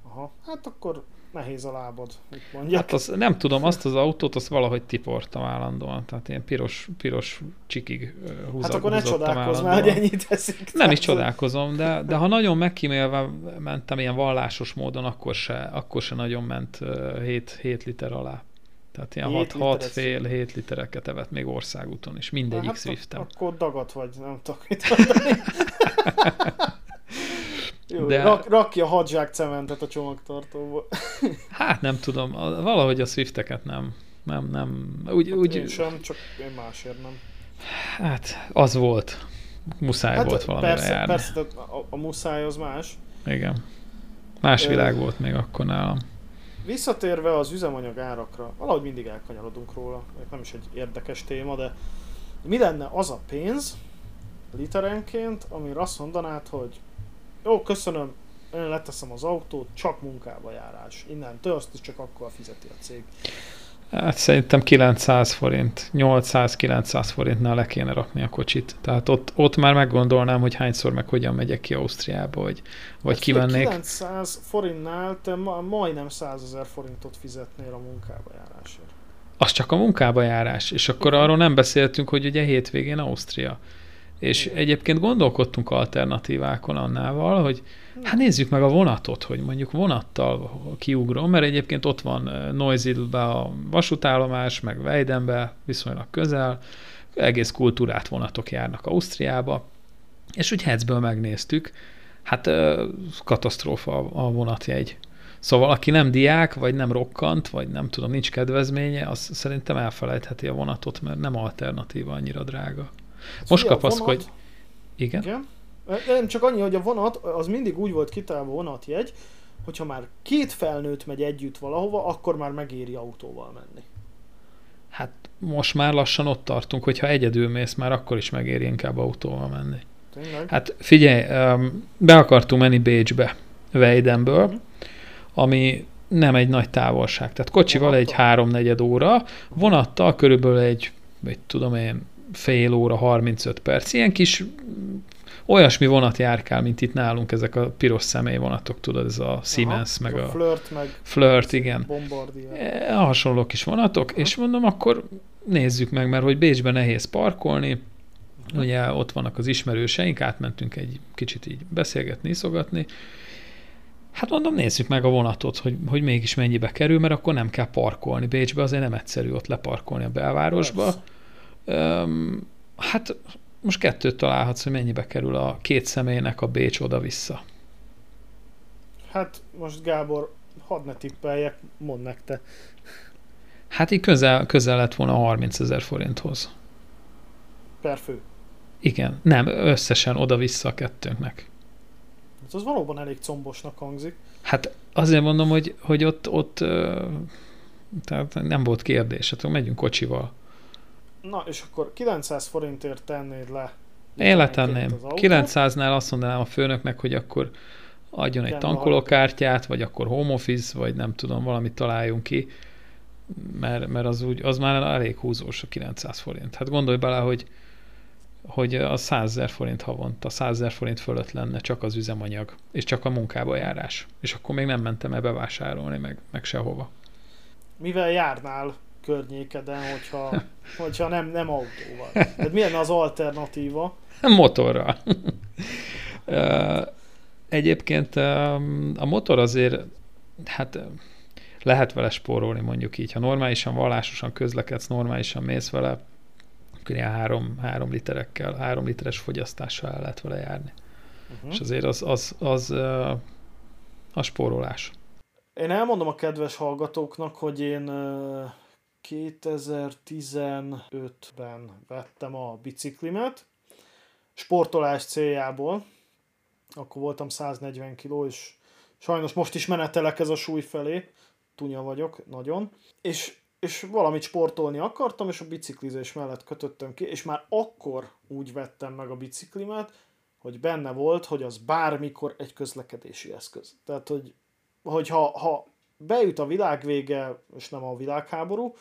Aha, hát akkor nehéz a lábad, mit mondjak. Hát az, nem tudom, azt az autót, azt valahogy tiportam állandóan, tehát ilyen piros, piros csikig ö, húza, hát akkor ne csodálkozz már, hogy ennyit teszik. Nem is csodálkozom, de, de ha nagyon megkímélve mentem ilyen vallásos módon, akkor se, akkor se nagyon ment 7, 7 liter alá. Tehát ilyen 7 6, 6 literes. fél, 7 litereket evett még országúton is, mindegyik hát, Swiftem. Akkor dagat vagy, nem tudok mit mondani. Jó, De- rak, rak ki a hadzsák cementet a csomagtartóból. Hát nem tudom, a- valahogy a Swifteket nem, nem, nem, úgy, Hát úgy én sem, csak én másért nem. hát az volt, muszáj volt valamire Hát persze, járni. persze a, a muszáj az más. Igen. Más Ö, világ volt még akkor nálam. Visszatérve az üzemanyag árakra, valahogy mindig elkanyarodunk róla, nem is egy érdekes téma, de mi lenne az a pénz literenként, amire azt mondanád, hogy jó, köszönöm, én leteszem az autót, csak munkába járás. Innentől azt is csak akkor fizeti a cég. Hát szerintem 900 forint, 800-900 forintnál le kéne rakni a kocsit. Tehát ott, ott már meggondolnám, hogy hányszor meg hogyan megyek ki Ausztriába, vagy, vagy Hát kimennék. 900 forintnál te ma, majdnem 100 ezer forintot fizetnél a munkába járásért. Az csak a munkába járás, és akkor arról nem beszéltünk, hogy ugye hétvégén Ausztria. És egyébként gondolkodtunk alternatívákon annával, hogy hát nézzük meg a vonatot, hogy mondjuk vonattal kiugrom, mert egyébként ott van Neusiedlbe a vasútállomás, meg Weidenbe viszonylag közel, egész kultúrát vonatok járnak Ausztriába, és úgy Hetzből megnéztük, hát katasztrófa a vonatjegy. Szóval aki nem diák, vagy nem rokkant, vagy nem tudom, nincs kedvezménye, az szerintem elfelejtheti a vonatot, mert nem alternatíva annyira drága. Most a kapaszkodj. vonat- Igen? Igen. Nem csak annyi, hogy a vonat, az mindig úgy volt kitalálva vonatjegy, hogyha már két felnőtt megy együtt valahova, akkor már megéri autóval menni. Hát most már lassan ott tartunk, hogyha egyedül mész, már akkor is megéri inkább autóval menni. Tényleg? Hát figyelj, be akartunk menni Bécsbe, Weidenből, Mhm. ami nem egy nagy távolság. Tehát kocsival Vonattal? egy háromnegyed óra, vonattal körülbelül egy, vagy tudom én, fél óra, 35 perc. Ilyen kis olyasmi vonat járkál, mint itt nálunk ezek a piros személyvonatok, tudod, ez a Siemens, Aha, meg a a Flirt, meg Flirt, igen. Bombardier. E, hasonló kis vonatok, és mondom, akkor nézzük meg, mert hogy Bécsben nehéz parkolni, ugye ott vannak az ismerőseink, átmentünk egy kicsit így beszélgetni, iszogatni, Hát mondom, nézzük meg a vonatot, hogy, hogy mégis mennyibe kerül, mert akkor nem kell parkolni. Bécsbe azért nem egyszerű ott leparkolni a belvárosba. Persze. Öm, hát most kettőt találhatsz, hogy mennyibe kerül a két személynek a Bécs oda-vissza. Hát most Gábor, hadd ne tippeljek, mondd meg te. Hát így közel, közel lett volna 30 ezer forinthoz. Per fő. Igen, nem, összesen oda-vissza a kettőnknek. Hát az valóban elég combosnak hangzik. Hát azért mondom, hogy, hogy ott, ott tehát nem volt kérdés, hát megyünk kocsival. Na, és akkor 900 forintért tennéd le. Én letenném. az autót. 900-nál azt mondanám a főnöknek, hogy akkor adjon egy tankolókártyát, vagy akkor home office, vagy nem tudom, valamit találjunk ki, mert, mert az, úgy, az már elég húzós a 900 forint. Hát gondolj bele, hogy hogy a 100 ezer forint havonta, 100 ezer forint fölött lenne csak az üzemanyag, és csak a munkába járás. És akkor még nem mentem el bevásárolni, meg, meg sehova. Mivel járnál környékeden, hogyha, hogyha nem, nem autóval? Tehát milyen az alternatíva? Motorral. Egyébként a motor azért, hát lehet vele spórolni mondjuk így. Ha normálisan, vallásosan közlekedsz, normálisan mész vele, akkor ilyen három, három literekkel, három literes fogyasztással el lehet vele járni. Uh-huh. És azért az, az, az, az a spórolás. Én elmondom a kedves hallgatóknak, hogy én 2015-ben vettem a biciklimet, sportolás céljából, akkor voltam 140 kg, és sajnos most is menetelek ez a súly felé, tunya vagyok, nagyon, és, és valamit sportolni akartam, és a biciklizés mellett kötöttem ki, és már akkor úgy vettem meg a biciklimet, hogy benne volt, hogy az bármikor egy közlekedési eszköz. Tehát, hogy, hogy ha, ha beüt a világ vége, és nem a világháború,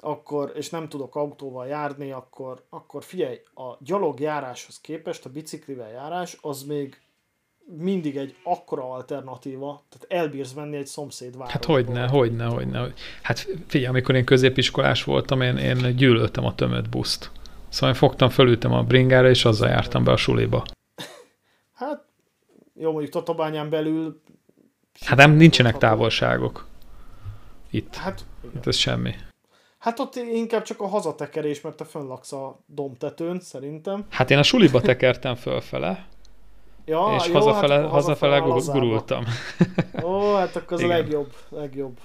akkor, és nem tudok autóval járni, akkor, akkor figyelj, a gyalogjáráshoz képest a biciklivel járás az még mindig egy akkora alternatíva, tehát elbírsz menni egy szomszéd városba. Hát hogyne, hogyne, hogyne. Hát figyelj, amikor én középiskolás voltam, én, én gyűlöltem a tömött buszt. Szóval én fogtam, fölültem a bringára, és azzal jártam be a suliba. Hát, jó, mondjuk Tatabányán belül... Hát nem, nincsenek távolságok. Itt. Hát, hát ez semmi. Hát ott inkább csak a hazatekerés, mert te fönnlaksz a domtetőn, szerintem. Hát én a suliba tekertem fölfele, Ja, és jó, hazafele, hát hazafele, hazafele gurultam. Ó, hát akkor az igen. a legjobb, legjobb.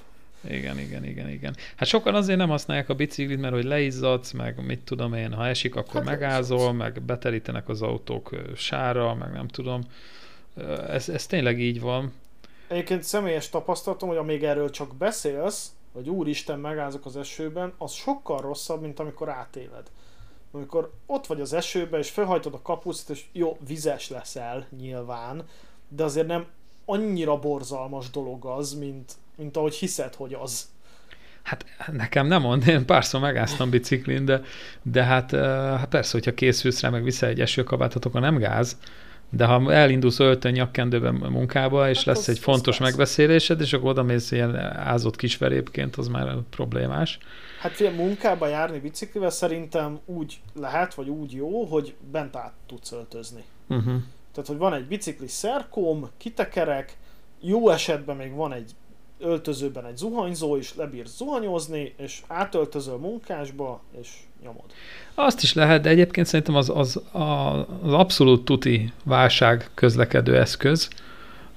Igen, igen, igen, igen. Hát sokan azért nem használják a biciklit, mert hogy leizzadsz, meg mit tudom én, ha esik, akkor hát megázol, meg beterítenek az autók sára, meg nem tudom. Ez, ez tényleg így van. Egyébként személyes tapasztalatom, hogy amíg erről csak beszélsz, hogy úristen megázok az esőben, az sokkal rosszabb, mint amikor átéled amikor ott vagy az esőben, és felhajtod a kapuszt, és jó, vizes leszel nyilván, de azért nem annyira borzalmas dolog az, mint, mint ahogy hiszed, hogy az. Hát nekem nem mond, én párszor megáztam biciklin, de, de hát, hát persze, hogyha készülsz rá, meg vissza egy esőkabátot, akkor nem gáz, de ha elindulsz öltön nyakkendőben munkába, és hát lesz az, egy fontos megbeszélésed, és akkor oda mész ilyen ázott kisverépként, az már problémás. Hát figyelj, munkába járni biciklivel szerintem úgy lehet, vagy úgy jó, hogy bent át tudsz öltözni. Uh-huh. Tehát, hogy van egy bicikli szerkóm, kitekerek, jó esetben még van egy öltözőben egy zuhanyzó is, lebírsz zuhanyozni, és átöltözöl munkásba, és nyomod. Azt is lehet, de egyébként szerintem az, az, az abszolút tuti válság közlekedő eszköz,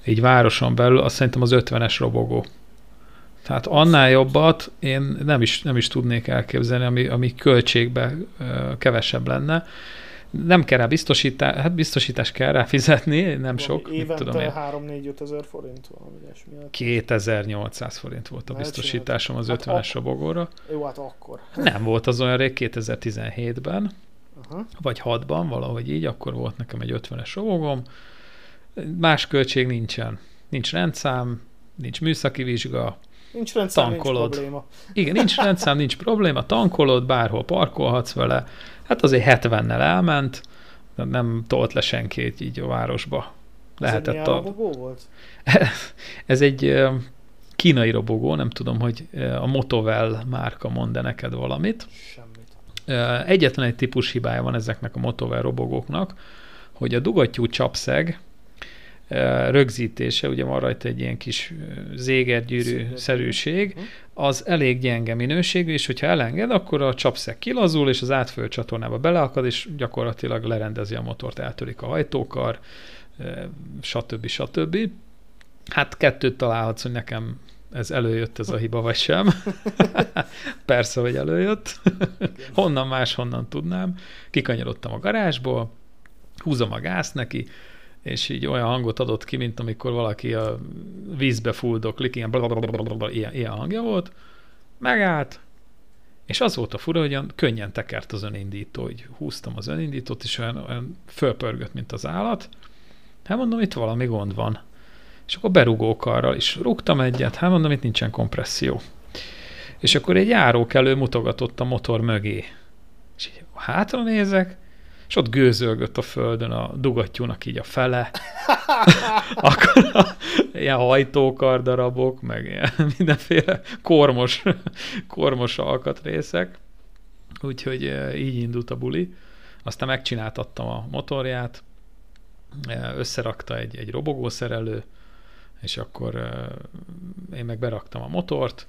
így városon belül, azt szerintem az 50-es robogó. Tehát annál jobbat én nem is, nem is tudnék elképzelni, ami, ami költségbe kevesebb lenne. Nem kell rá biztosítás, hát biztosítás kell rá fizetni, nem valami sok. Évente 3-4-5 ezer forint valami ilyesmi. 2800 forint volt a Na, biztosításom az hát 50-es robogóra. Jó, hát akkor. Nem volt az olyan rég 2017-ben, uh-huh. vagy 6-ban, valahogy így, akkor volt nekem egy 50-es robogom. Más költség nincsen. Nincs rendszám, nincs műszaki vizsga, Nincs rendszám, tankolod. nincs probléma. Igen, nincs rendszám, nincs probléma, tankolod, bárhol parkolhatsz vele. Hát azért 70-nel elment, de nem tolt le senkit így a városba. Lehetett Ez egy a... robogó volt? Ez egy kínai robogó, nem tudom, hogy a Motovel márka mond-e neked valamit. Semmit. Egyetlen egy típus hibája van ezeknek a Motovel robogóknak, hogy a dugattyú csapszeg rögzítése, ugye van rajta egy ilyen kis zégergyűrű szerűség, hm. az elég gyenge minőségű, és hogyha elenged, akkor a csapszeg kilazul, és az átfölő csatornába beleakad, és gyakorlatilag lerendezi a motort, eltörik a hajtókar, stb. stb. Hát kettőt találhatsz, hogy nekem ez előjött ez a hiba, vagy sem. Persze, hogy előjött. honnan más, honnan tudnám. Kikanyarodtam a garázsból, húzom a gázt neki, és így olyan hangot adott ki, mint amikor valaki a vízbe fuldoklik, ilyen, ilyen, ilyen hangja volt, megállt, és az volt a fura, hogy olyan könnyen tekert az önindító, hogy húztam az önindítót, és olyan, olyan fölpörgött, mint az állat. Hát mondom, itt valami gond van. És akkor berugókarral is rúgtam egyet, hát mondom, itt nincsen kompresszió. És akkor egy járókelő mutogatott a motor mögé. És így hátra nézek, és ott gőzölgött a földön a dugattyúnak így a fele, akkor a, ilyen hajtókardarabok, meg ilyen mindenféle kormos, kormos alkatrészek, úgyhogy így indult a buli. Aztán megcsináltattam a motorját, összerakta egy, egy robogószerelő, és akkor én meg beraktam a motort,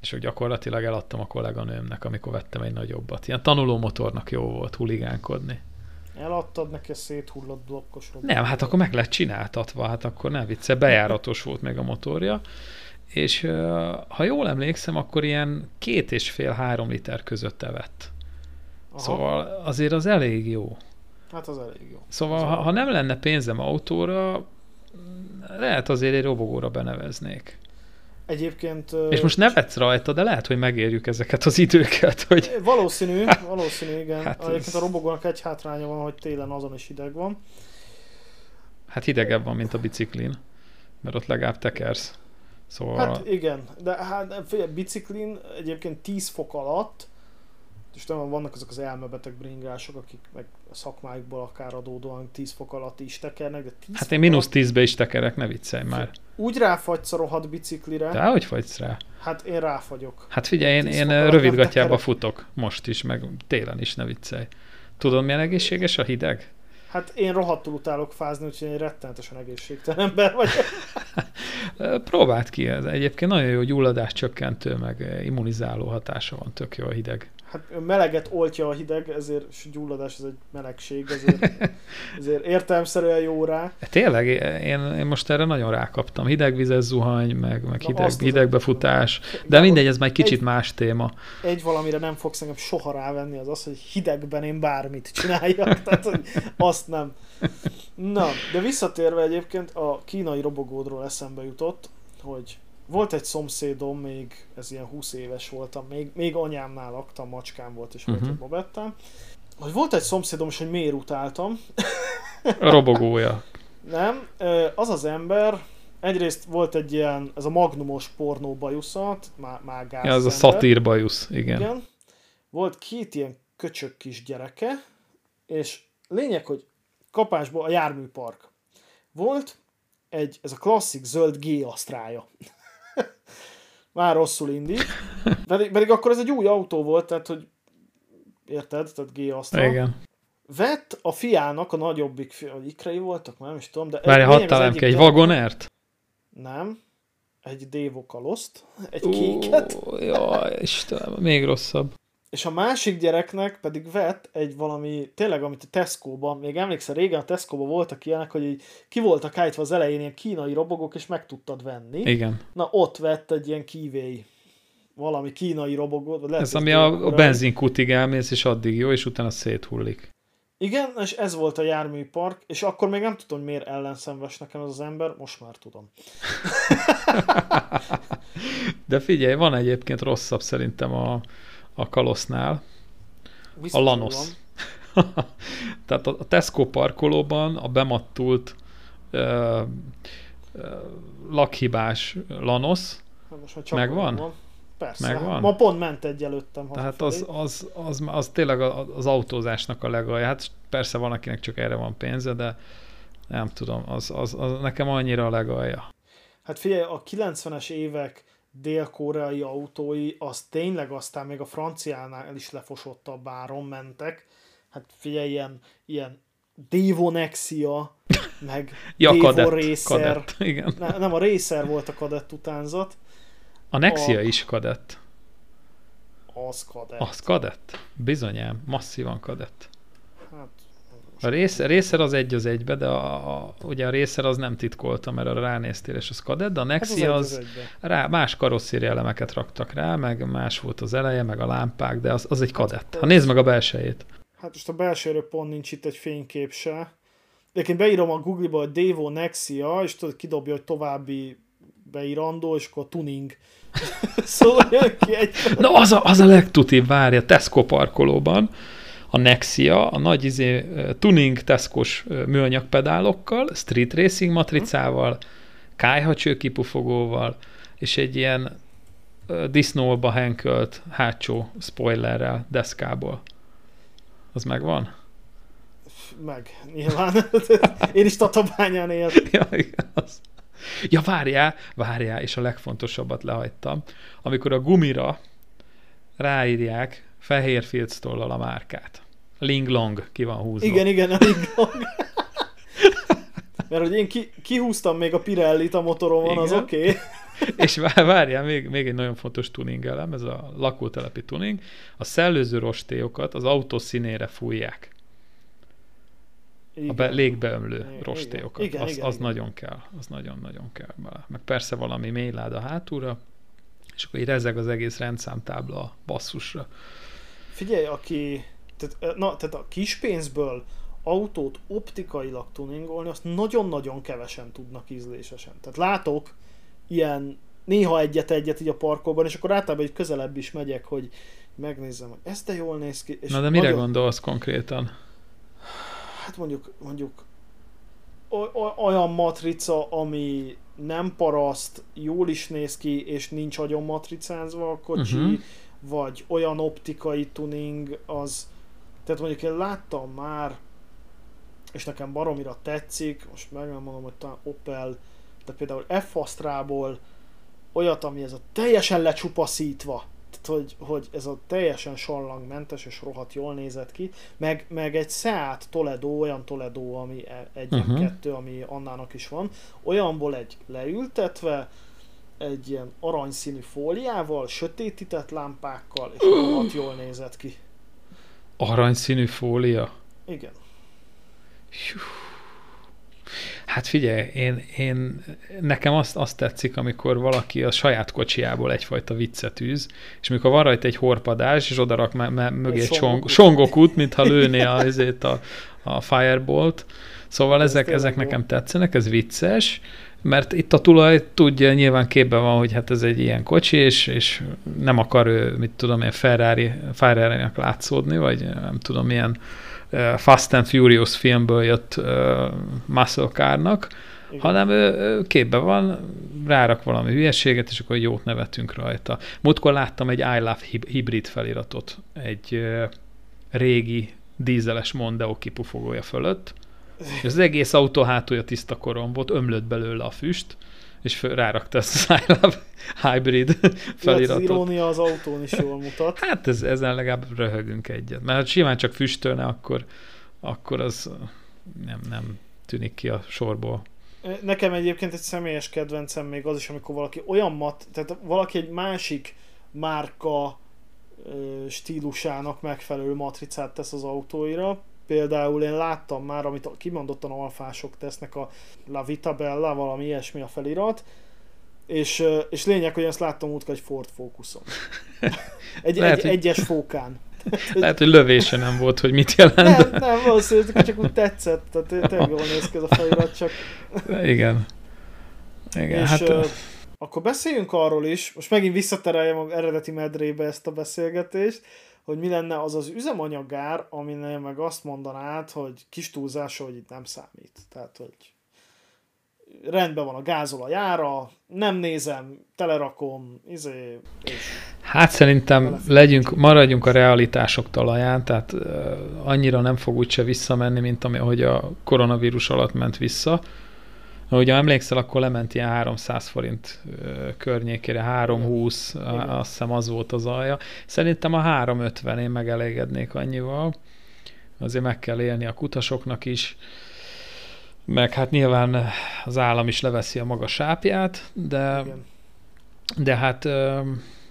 és hogy gyakorlatilag eladtam a kolléganőmnek, amikor vettem egy nagyobbat. Ilyen tanuló motornak jó volt huligánkodni. Eladtad neki széthullott blokkos robot. Nem, hát akkor meg lett csináltatva, hát akkor nem vicce, bejáratos volt meg a motorja, és ha jól emlékszem, akkor ilyen két és fél három liter között evett. Aha. Szóval azért az elég jó. Hát az elég jó. Szóval ha, ha nem lenne pénzem autóra, lehet azért egy robogóra beneveznék. Egyébként... És most nevetsz rajta, de lehet, hogy megérjük ezeket az időket, hogy... Valószínű, valószínű, igen. Hát Egyébként ez... a robogónak egy hátránya van, hogy télen azon is hideg van. Hát hidegebb van, mint a biciklin, mert ott legalább tekersz. Szóval... Hát igen, de hát figyelj, biciklin egyébként 10 fok alatt és tudom, vannak azok az elmebeteg bringások, akik meg a szakmáikból akár adódóan 10 fok alatt is tekernek, de 10 Hát én mínusz 10-be is tekerek, ne viccelj már. Úgy ráfagysz a rohadt biciklire. De hogy fagysz rá? Hát én ráfagyok. Hát figyelj, én, én rövidgatjába futok most is, meg télen is, ne viccelj. Tudod, milyen egészséges a hideg? Hát én rohadtul utálok fázni, úgyhogy én rettenetesen egészségtelen ember vagyok. Próbáld ki ez. Egyébként nagyon jó gyulladás csökkentő, meg immunizáló hatása van, tök jó a hideg hát meleget oltja a hideg, ezért gyulladás ez egy melegség, ezért, ezért értelmszerűen jó rá. Tényleg, én, én most erre nagyon rákaptam. Hidegvizes zuhany, meg, meg hideg, hidegbefutás, de mindegy, ez már egy kicsit egy, más téma. Egy valamire nem fogsz engem soha rávenni, az az, hogy hidegben én bármit csináljak, tehát hogy azt nem. Na, de visszatérve egyébként a kínai robogódról eszembe jutott, hogy volt egy szomszédom, még ez ilyen 20 éves voltam, még, még anyámnál laktam, macskám volt, és volt uh-huh. egy bobettám. Hogy volt egy szomszédom, és hogy miért utáltam. A robogója. Nem, az az ember, egyrészt volt egy ilyen, ez a magnumos pornó bajuszat, má, mágás ja, az a szatír bajusz, igen. igen. Volt két ilyen köcsök kis gyereke, és lényeg, hogy kapásból a járműpark. Volt egy, ez a klasszik zöld G-asztrája. Már rosszul indít. Pedig, pedig akkor ez egy új autó volt, tehát hogy érted? Tehát G Astra. Igen. Vett a fiának, a nagyobbik fia, vagy ikrei voltak, nem is tudom, de... Várj, hadd talán egy vagonert? Nem. Egy Devo Kaloszt, egy uh, kéket. Jaj, Istenem, még rosszabb. És a másik gyereknek pedig vett egy valami, tényleg, amit a Tesco-ban, még emlékszel, régen a Tesco-ban voltak ilyenek, hogy így ki voltak állítva az elején ilyen kínai robogók, és meg tudtad venni. Igen. Na, ott vett egy ilyen kívéi valami kínai robogót. Lehet, ez ami a, a benzinkutig elmész, és addig jó, és utána széthullik. Igen, és ez volt a járműpark, és akkor még nem tudom, hogy miért ellenszenves nekem ez az ember, most már tudom. De figyelj, van egyébként rosszabb szerintem a, a Kalosznál, a Lanos. Tehát a Tesco parkolóban a bemattult ö, ö, lakhibás Lanos hát megvan? Van. Persze, Megvan? Ma pont ment egy előttem. Tehát az, az, az, az, tényleg az autózásnak a legalja. Hát persze van, akinek csak erre van pénze, de nem tudom, az, az, az nekem annyira a legalja. Hát figyelj, a 90-es évek dél-koreai autói, az tényleg aztán még a franciánál is lefosottabb áron mentek. Hát figyelj, ilyen, ilyen Devo Nexia, meg ja, Devo kadett, Racer. Kadett, igen. Ne, nem, a Racer volt a kadett utánzat. A Nexia a... is kadett. Az kadett. Az kadett? Bizonyám, masszívan kadett. A rész, részer az egy az egybe, de a, a, ugye a részer az nem titkolta, mert arra ránéztél, és az kadett, de a Nexia hát az, az, az rá, más karosszéri elemeket raktak rá, meg más volt az eleje, meg a lámpák, de az, az egy kadett. Ha nézd meg a belsejét. Hát most a belsejéről pont nincs itt egy fénykép se. Egyébként beírom a Google-ba, hogy Devo Nexia, és tudod, kidobja, hogy további beírandó, és akkor tuning. szóval jön ki egy... Na az a, az a legtutibb, várja, Tesco parkolóban a Nexia, a nagy izé, tuning Tesco-s műanyag pedálokkal, street racing matricával, kájhacső kipufogóval, és egy ilyen disznóba henkölt hátsó spoilerrel, deszkából. Az megvan? meg, nyilván. Én is Tatabányán éltem. Ja, igaz. Ja, várjál, várjál, és a legfontosabbat lehagytam. Amikor a gumira ráírják fehér filctollal a márkát. Ling Long ki van húzva. Igen, igen, a Ling Long. Mert hogy én ki, kihúztam még a Pirellit a motoromon, igen. az oké. Okay. És várjál, még, még egy nagyon fontos tuning elem, ez a lakótelepi tuning. A szellőző rostélyokat az autó színére fújják. Igen. A be, légbeömlő igen, rostélyokat. Igen, az, igen, az igen. nagyon kell. Az nagyon-nagyon kell bele. Meg persze valami mélyláda hátulra, és akkor így rezeg az egész rendszámtábla a basszusra. Figyelj, aki... Tehát, na, tehát a kis pénzből autót optikailag tuningolni, azt nagyon-nagyon kevesen tudnak ízlésesen. Tehát látok ilyen néha egyet-egyet így a parkolban, és akkor általában egy közelebb is megyek, hogy megnézzem, hogy ez de jól néz ki. És Na de mire nagyon... gondolsz konkrétan? Hát mondjuk, mondjuk olyan matrica, ami nem paraszt, jól is néz ki, és nincs agyon matricázva a kocsi, uh-huh. Vagy olyan optikai tuning, az... Tehát mondjuk én láttam már, és nekem baromira tetszik, most meg nem mondom, hogy talán Opel, de például f olyat, ami ez a teljesen lecsupaszítva, tehát hogy, hogy ez a teljesen sallangmentes és rohadt jól nézett ki, meg, meg egy Seat Toledo, olyan Toledo, ami e- egy uh-huh. kettő, ami Annának is van, olyanból egy leültetve, egy ilyen aranyszínű fóliával, sötétített lámpákkal, és rohadt jól nézett ki. Aranyszínű fólia? Igen. Hát figyelj, én, én, nekem azt, azt tetszik, amikor valaki a saját kocsiából egyfajta viccet űz, és mikor van rajta egy horpadás, és odarak me, me, mögé egy song, songokút, mintha lőné a, ezért a, a firebolt. Szóval ez ezek, ezek nekem tetszenek, ez vicces, mert itt a tulaj tudja, nyilván képben van, hogy hát ez egy ilyen kocsi, és, és nem akar ő, mit tudom én, Ferrari, Ferrari-nak látszódni, vagy nem tudom, milyen Fast and Furious filmből jött uh, muscle car-nak, hanem ő, ő képben van, rárak valami hülyeséget, és akkor jót nevetünk rajta. Múltkor láttam egy I Love Hybrid feliratot, egy uh, régi dízeles Mondeo kipufogója fölött, és az egész autó hátulja tiszta korom volt, ömlött belőle a füst, és föl, rárakta ezt a Skylab Hybrid feliratot. Az irónia az autón is jól mutat. Hát ez, ezen legalább röhögünk egyet. Mert ha simán csak füstölne, akkor, akkor az nem, nem tűnik ki a sorból. Nekem egyébként egy személyes kedvencem még az is, amikor valaki olyan mat, tehát valaki egy másik márka stílusának megfelelő matricát tesz az autóira, Például én láttam már, amit kimondottan alfások tesznek, a La Vita Bella, valami ilyesmi a felirat, és, és lényeg, hogy ezt láttam útkor egy Ford Focuson. Egy, Lehet, egy hogy... egyes fókán. Lehet, hogy lövése nem volt, hogy mit jelent. Nem, nem valószínűleg csak úgy tetszett, tehát tényleg jól néz ki ez a felirat, csak... Igen. Igen, és, hát... Akkor beszéljünk arról is, most megint visszatereljem a eredeti medrébe ezt a beszélgetést, hogy mi lenne az az üzemanyagár, aminél meg azt mondanád, hogy kis túlzása, hogy itt nem számít. Tehát, hogy rendben van a gázolajára, nem nézem, telerakom, izé, és Hát szerintem legyünk, maradjunk a realitások talaján, tehát uh, annyira nem fog úgyse visszamenni, mint ami, ahogy a koronavírus alatt ment vissza. Ugye emlékszel, akkor lement ilyen 300 forint környékére, 320, Igen. azt hiszem az volt az alja. Szerintem a 350 én megelégednék annyival. Azért meg kell élni a kutasoknak is, meg hát nyilván az állam is leveszi a maga sápját, de, Igen. de hát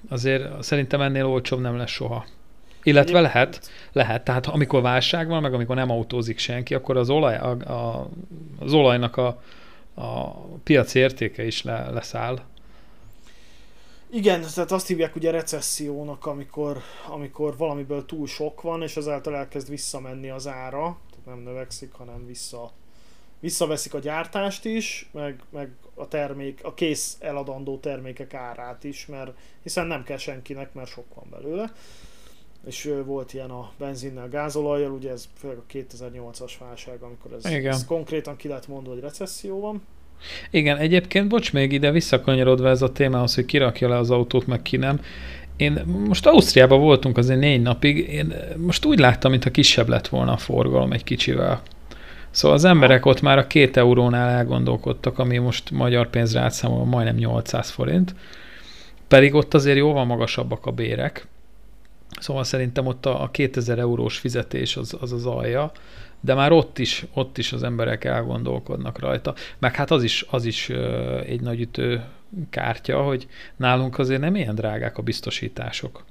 azért szerintem ennél olcsóbb nem lesz soha. Illetve lehet, lehet, tehát amikor válság van, meg amikor nem autózik senki, akkor az, olaj, a, a, az olajnak a, a piaci értéke is le, leszáll. Igen, tehát azt hívják ugye recessziónak, amikor, amikor valamiből túl sok van, és ezáltal elkezd visszamenni az ára, tehát nem növekszik, hanem vissza, visszaveszik a gyártást is, meg, meg a termék, a kész eladandó termékek árát is, mert hiszen nem kell senkinek, mert sok van belőle. És volt ilyen a benzinnel, gázolajjal, ugye ez főleg a 2008-as válság, amikor ez, Igen. ez konkrétan ki lehet mondani, hogy recesszió van. Igen, egyébként, bocs, még ide visszakanyarodva ez a témához, hogy kirakja le az autót, meg ki nem. én most Ausztriában voltunk azért négy napig, én most úgy láttam, mintha kisebb lett volna a forgalom egy kicsivel. Szóval az emberek ott már a két eurónál elgondolkodtak, ami most magyar pénzre átszámolva majdnem 800 forint, pedig ott azért jóval magasabbak a bérek. Szóval szerintem ott a 2000 eurós fizetés az az, az alja, de már ott is, ott is az emberek elgondolkodnak rajta. Meg hát az is, az is egy nagy ütő kártya, hogy nálunk azért nem ilyen drágák a biztosítások.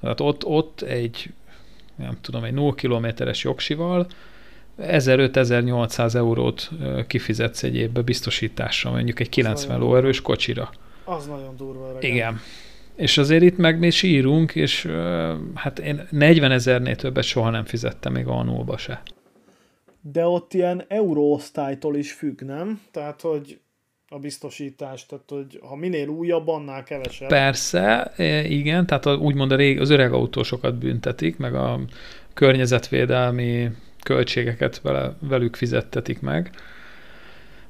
Tehát ott, ott egy, nem tudom, egy 0 kilométeres jogsival 1500-1800 eurót kifizetsz egy évbe biztosításra, mondjuk egy 90 lóerős kocsira. Az nagyon durva. Reggel. Igen. És azért itt meg mi sírunk, és hát én 40 ezernél többet soha nem fizettem még a se. De ott ilyen euróosztálytól is függ, nem? Tehát, hogy a biztosítás, tehát hogy ha minél újabb, annál kevesebb. Persze, igen, tehát úgymond a rég, az öreg autósokat büntetik, meg a környezetvédelmi költségeket vele, velük fizettetik meg.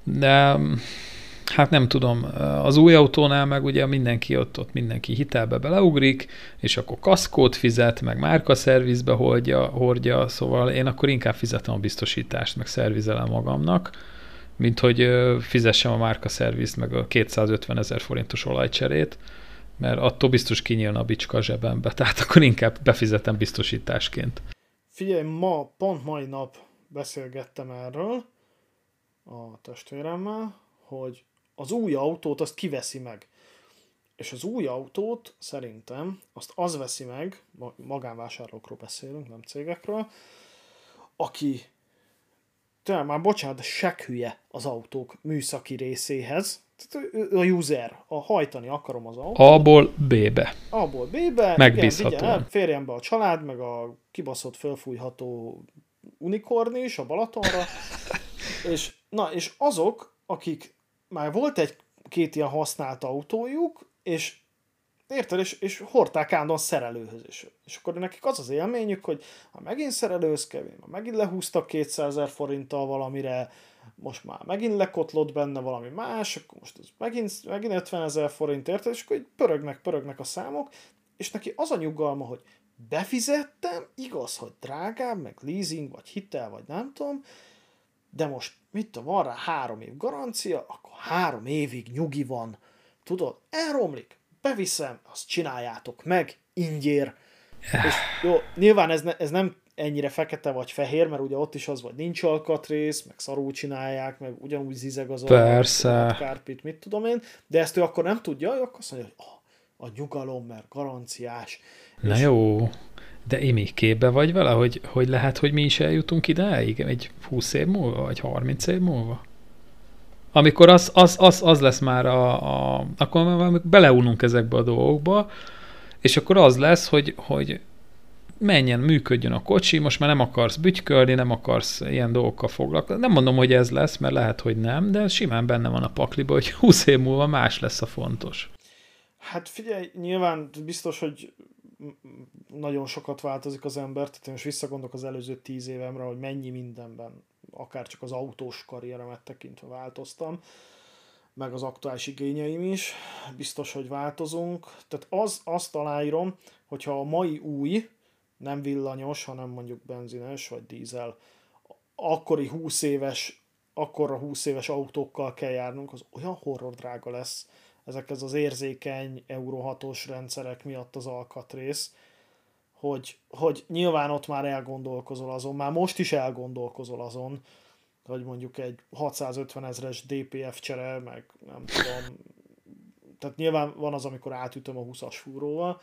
De hát nem tudom, az új autónál meg ugye mindenki ott, ott mindenki hitelbe beleugrik, és akkor kaszkót fizet, meg márkaszervizbe hordja, hordja, szóval én akkor inkább fizetem a biztosítást, meg szervizelem magamnak, mint hogy fizessem a márkaszervizt, meg a 250 ezer forintos olajcserét, mert attól biztos kinyílna a bicska a zsebembe, tehát akkor inkább befizetem biztosításként. Figyelj, ma, pont mai nap beszélgettem erről a testvéremmel, hogy az új autót azt kiveszi meg. És az új autót szerintem azt az veszi meg, magánvásárlókról beszélünk, nem cégekről, aki tényleg már bocsánat, de hülye az autók műszaki részéhez. A user, a hajtani akarom az autót. A-ból B-be. A-ból B-be. Megbízható. Igen, férjen be a család, meg a kibaszott fölfújható unikorn is a Balatonra. és, na, és azok, akik már volt egy két ilyen használt autójuk, és Érted? És, és hordták állandóan szerelőhöz is. És akkor nekik az az élményük, hogy ha megint szerelőhöz kell, ha megint lehúztak 200 ezer forinttal valamire, most már megint lekotlott benne valami más, akkor most ez megint, megint 50 ezer forint, érted? És akkor így pörögnek, pörögnek a számok, és neki az a nyugalma, hogy befizettem, igaz, hogy drágább, meg leasing, vagy hitel, vagy nem tudom, de most mit tudom, van rá három év garancia, akkor három évig nyugi van. Tudod, elromlik, beviszem, azt csináljátok meg, ingyér. És jó, nyilván ez, ne, ez nem ennyire fekete vagy fehér, mert ugye ott is az, vagy nincs alkatrész, meg szarul csinálják, meg ugyanúgy zizeg az Persze. kárpit, mit tudom én, de ezt ő akkor nem tudja, akkor azt mondja, hogy oh, a nyugalom, mert garanciás. Na jó, de Imi, képbe vagy vele, hogy, hogy lehet, hogy mi is eljutunk ideig, egy 20 év múlva, vagy 30 év múlva? amikor az, az, az, az lesz már a, a akkor már beleununk ezekbe a dolgokba, és akkor az lesz, hogy, hogy menjen, működjön a kocsi, most már nem akarsz bütykölni, nem akarsz ilyen dolgokkal foglalkozni. Nem mondom, hogy ez lesz, mert lehet, hogy nem, de simán benne van a pakliba, hogy 20 év múlva más lesz a fontos. Hát figyelj, nyilván biztos, hogy nagyon sokat változik az ember, tehát én most visszagondolok az előző tíz évemre, hogy mennyi mindenben akár csak az autós karrieremet tekintve változtam, meg az aktuális igényeim is, biztos, hogy változunk. Tehát az, azt aláírom, hogyha a mai új, nem villanyos, hanem mondjuk benzines vagy dízel, akkori 20 éves, akkorra 20 éves autókkal kell járnunk, az olyan horror drága lesz ezekhez az érzékeny Euro 6-os rendszerek miatt az alkatrész, hogy, hogy nyilván ott már elgondolkozol azon, már most is elgondolkozol azon, hogy mondjuk egy 650 ezres DPF csere, meg nem tudom, tehát nyilván van az, amikor átütöm a 20-as fúróval,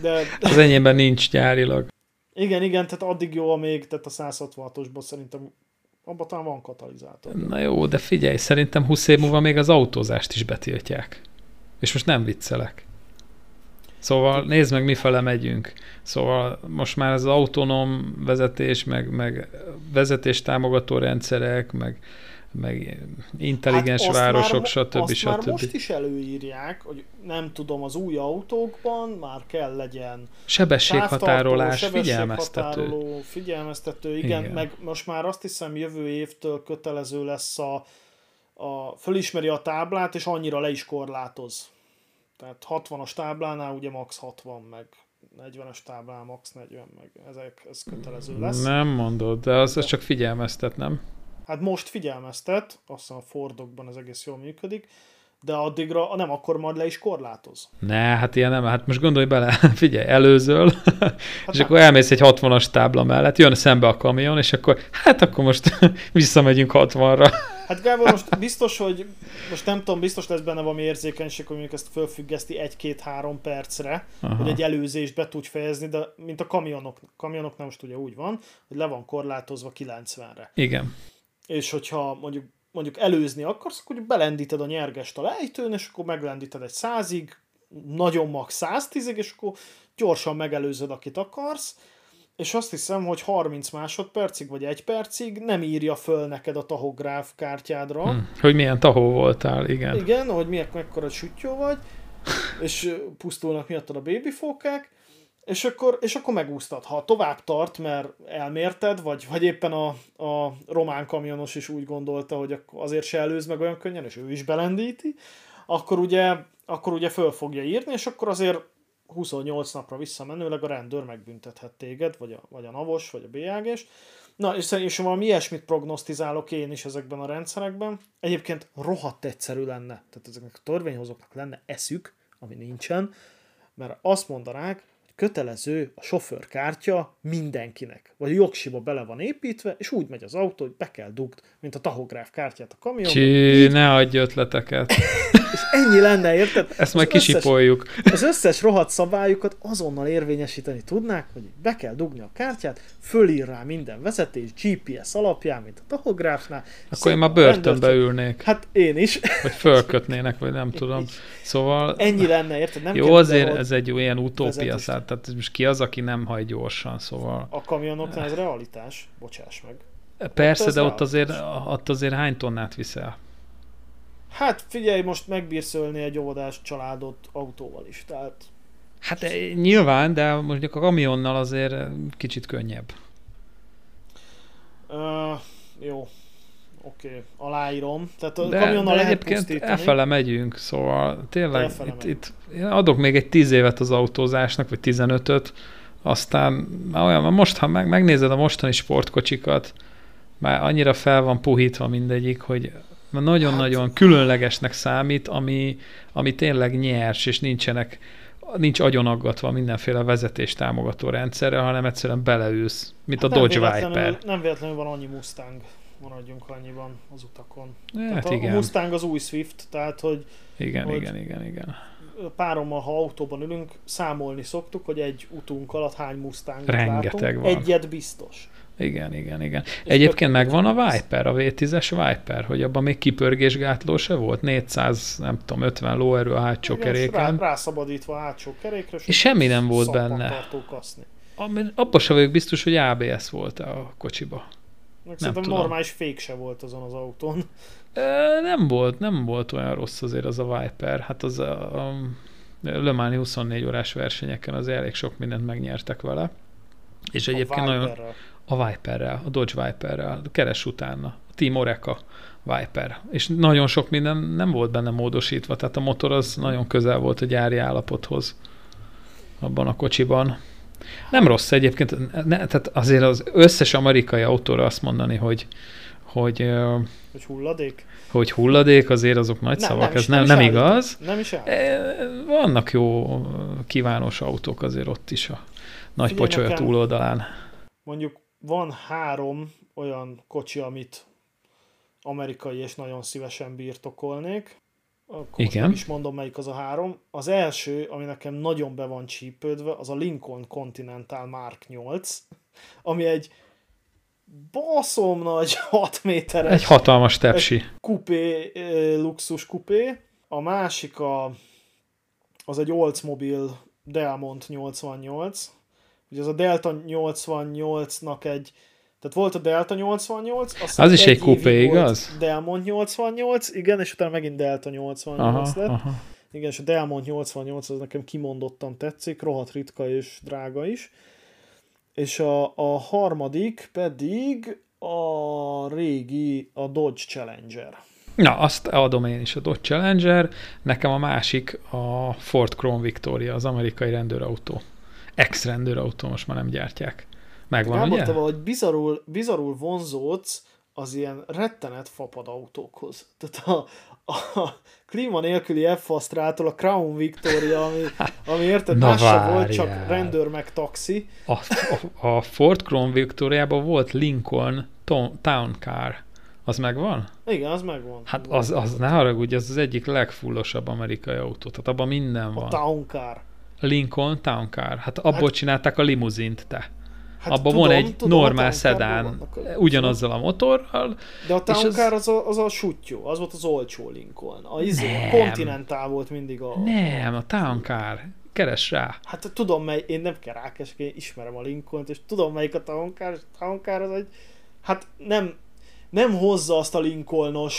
de... Az enyémben nincs gyárilag. Igen, igen, tehát addig jó, még, tehát a 166-osban szerintem abban talán van katalizátor. Na jó, de figyelj, szerintem 20 év múlva még az autózást is betiltják. És most nem viccelek. Szóval nézd meg, mifele megyünk. Szóval most már az autonóm vezetés, meg, meg vezetés támogató rendszerek, meg, meg intelligens hát városok, már, stb. Azt stb. már most is előírják, hogy nem tudom, az új autókban már kell legyen sebességhatárolás, figyelmeztető. Figyelmeztető, igen, igen, meg most már azt hiszem jövő évtől kötelező lesz a, a fölismeri a táblát, és annyira le is korlátoz. Tehát 60-as táblánál ugye max 60, meg 40-es táblánál max 40, meg ezek, ez kötelező lesz. Nem mondod, de az, az csak figyelmeztet, nem? Hát most figyelmeztet, azt hiszem a Fordokban ez egész jól működik, de addigra nem, akkor majd le is korlátoz. Ne, hát ilyen nem, hát most gondolj bele, figyelj, előzöl, hát és nem. akkor elmész egy 60-as tábla mellett, jön szembe a kamion, és akkor, hát akkor most visszamegyünk 60-ra. Hát Gábor, most biztos, hogy most nem tudom, biztos lesz benne valami érzékenység, hogy mondjuk ezt fölfüggeszti egy-két-három percre, Aha. hogy egy előzést be tudj fejezni, de mint a kamionok, kamionoknál most ugye úgy van, hogy le van korlátozva 90-re. Igen. És hogyha mondjuk mondjuk előzni akarsz, akkor belendíted a nyergest a lejtőn, és akkor meglendíted egy százig, nagyon max 110-ig, és akkor gyorsan megelőzöd, akit akarsz, és azt hiszem, hogy 30 másodpercig vagy egy percig nem írja föl neked a tahográf kártyádra. Hmm, hogy milyen tahó voltál, igen. Igen, hogy milyen, mekkora süttyó vagy, és pusztulnak miattad a babyfókák, és akkor, és akkor megúsztad. Ha tovább tart, mert elmérted, vagy, vagy éppen a, a román kamionos is úgy gondolta, hogy azért se előz meg olyan könnyen, és ő is belendíti, akkor ugye, akkor ugye föl fogja írni, és akkor azért 28 napra visszamenőleg a rendőr megbüntethet téged, vagy a, vagy a navos, vagy a bélyágés. Na, és szerintem valami ilyesmit prognosztizálok én is ezekben a rendszerekben. Egyébként rohadt egyszerű lenne, tehát ezeknek a törvényhozóknak lenne eszük, ami nincsen, mert azt mondanák, kötelező a sofőrkártya mindenkinek. Vagy a jogsiba bele van építve, és úgy megy az autó, hogy be kell dugd, mint a tahográf kártyát a kamionba. Csí, ne adj ötleteket. és ennyi lenne, érted? Ezt majd kisipoljuk. Az összes rohadt szabályokat azonnal érvényesíteni tudnák, hogy be kell dugni a kártyát, fölír rá minden vezetés, GPS alapján, mint a tahográfnál. Akkor én már börtönbe ülnék. Hát én is. Vagy fölkötnének, vagy nem tudom. Szóval... Ennyi lenne, érted? Nem jó, azért ez egy olyan utópia, szállt, tehát most ki az, aki nem hagy gyorsan, szóval... A kamionoknál ez realitás, bocsáss meg. Persze, ott de ott azért, ott azért hány tonnát viszel? Hát figyelj, most megbírsz ölni egy óvodás családot autóval is, tehát... Hát eh, nyilván, de mondjuk a kamionnal azért kicsit könnyebb. Uh, jó, oké, okay. aláírom. Tehát a de, kamionnal de lehet egyébként elfele megyünk, szóval tényleg itt, itt adok még egy tíz évet az autózásnak, vagy tizenötöt, aztán már olyan, most, ha meg, megnézed a mostani sportkocsikat, már annyira fel van puhítva mindegyik, hogy nagyon-nagyon hát, különlegesnek számít, ami, ami tényleg nyers, és nincsenek, nincs agyonaggatva mindenféle vezetés támogató rendszerre, hanem egyszerűen beleülsz, mint hát a Dodge Viper. Nem véletlenül van annyi Mustang, maradjunk annyiban az utakon. Hát tehát igen. A Mustang az új Swift, tehát hogy... Igen, hogy igen, igen, igen. Párommal, ha autóban ülünk, számolni szoktuk, hogy egy utunk alatt hány Mustang Rengeteg látunk. van. Egyet biztos. Igen, igen, igen. És Egyébként megvan a Viper, a V10-es Viper, hogy abban még kipörgésgátló se volt, 400, nem tudom, 50 lóerő a hátsó igen, keréken. Rá, rászabadítva a hátsó kerékre, és semmi nem volt benne. Abban sem vagyok biztos, hogy ABS volt a kocsiba. Meg nem tudom. normális fék se volt azon az autón. E, nem volt, nem volt olyan rossz azért az a Viper. Hát az a, a Le Mans 24 órás versenyeken az elég sok mindent megnyertek vele. És a egyébként nagyon a Viperrel, a Dodge Viperrel, keres utána, a Team Oreca Viper. És nagyon sok minden nem volt benne módosítva, tehát a motor az nagyon közel volt a gyári állapothoz abban a kocsiban. Nem rossz egyébként, ne, tehát azért az összes amerikai autóra azt mondani, hogy hogy, hogy hulladék? Hogy hulladék, azért azok nagy nem, szavak, nem ez nem, nem, nem igaz. Nem is Vannak jó kívános autók azért ott is a nagy pocsolya túloldalán. Mondjuk van három olyan kocsi, amit amerikai és nagyon szívesen birtokolnék. Akkor Igen. is mondom, melyik az a három. Az első, ami nekem nagyon be van csípődve, az a Lincoln Continental Mark 8, ami egy baszom nagy 6 méteres. Egy hatalmas tepsi. Kupé, luxus kupé. A másik a, az egy Oldsmobile Delmont 88, Ugye az a Delta 88-nak egy, tehát volt a Delta 88, az, az is egy, egy kupé, igaz? Delmont 88, igen, és utána megint Delta 88 aha, lett. Aha. Igen, és a Delmont 88 az nekem kimondottan tetszik, rohadt ritka és drága is. És a, a harmadik pedig a régi, a Dodge Challenger. Na, azt adom én is a Dodge Challenger, nekem a másik a Ford Crown Victoria, az amerikai rendőrautó. Ex-rendőrautó, most már nem gyártják. Megvan, Gábor, ugye? te valahogy bizarul, bizarul vonzódsz az ilyen rettenet fapad autókhoz. Tehát a, a klíma nélküli f a Crown Victoria, ami, ami érted, Na más volt, csak rendőr meg taxi. A, a, a Ford Crown Victoriában volt Lincoln to- Town Car. Az megvan? Igen, az megvan. Hát az, az ne haragudj, az az egyik legfullosabb amerikai autó. Tehát abban minden a van. Town Car. Lincoln Town Car. Hát abból csinálták a limuzint, te. Hát abban tudom, van egy tudom, normál szedán, ugyanazzal a motorral. De a Town és az- Car az a, az a sutyó, az volt az olcsó Lincoln. A, izé, a. Continental volt mindig a... Nem, a Town Car. Keres rá. Hát tudom, mely, én nem kell rákeresni, én ismerem a Lincoln-t, és tudom, melyik a Town Car, és a Town Car az egy, hát nem, nem hozza azt a Lincolnos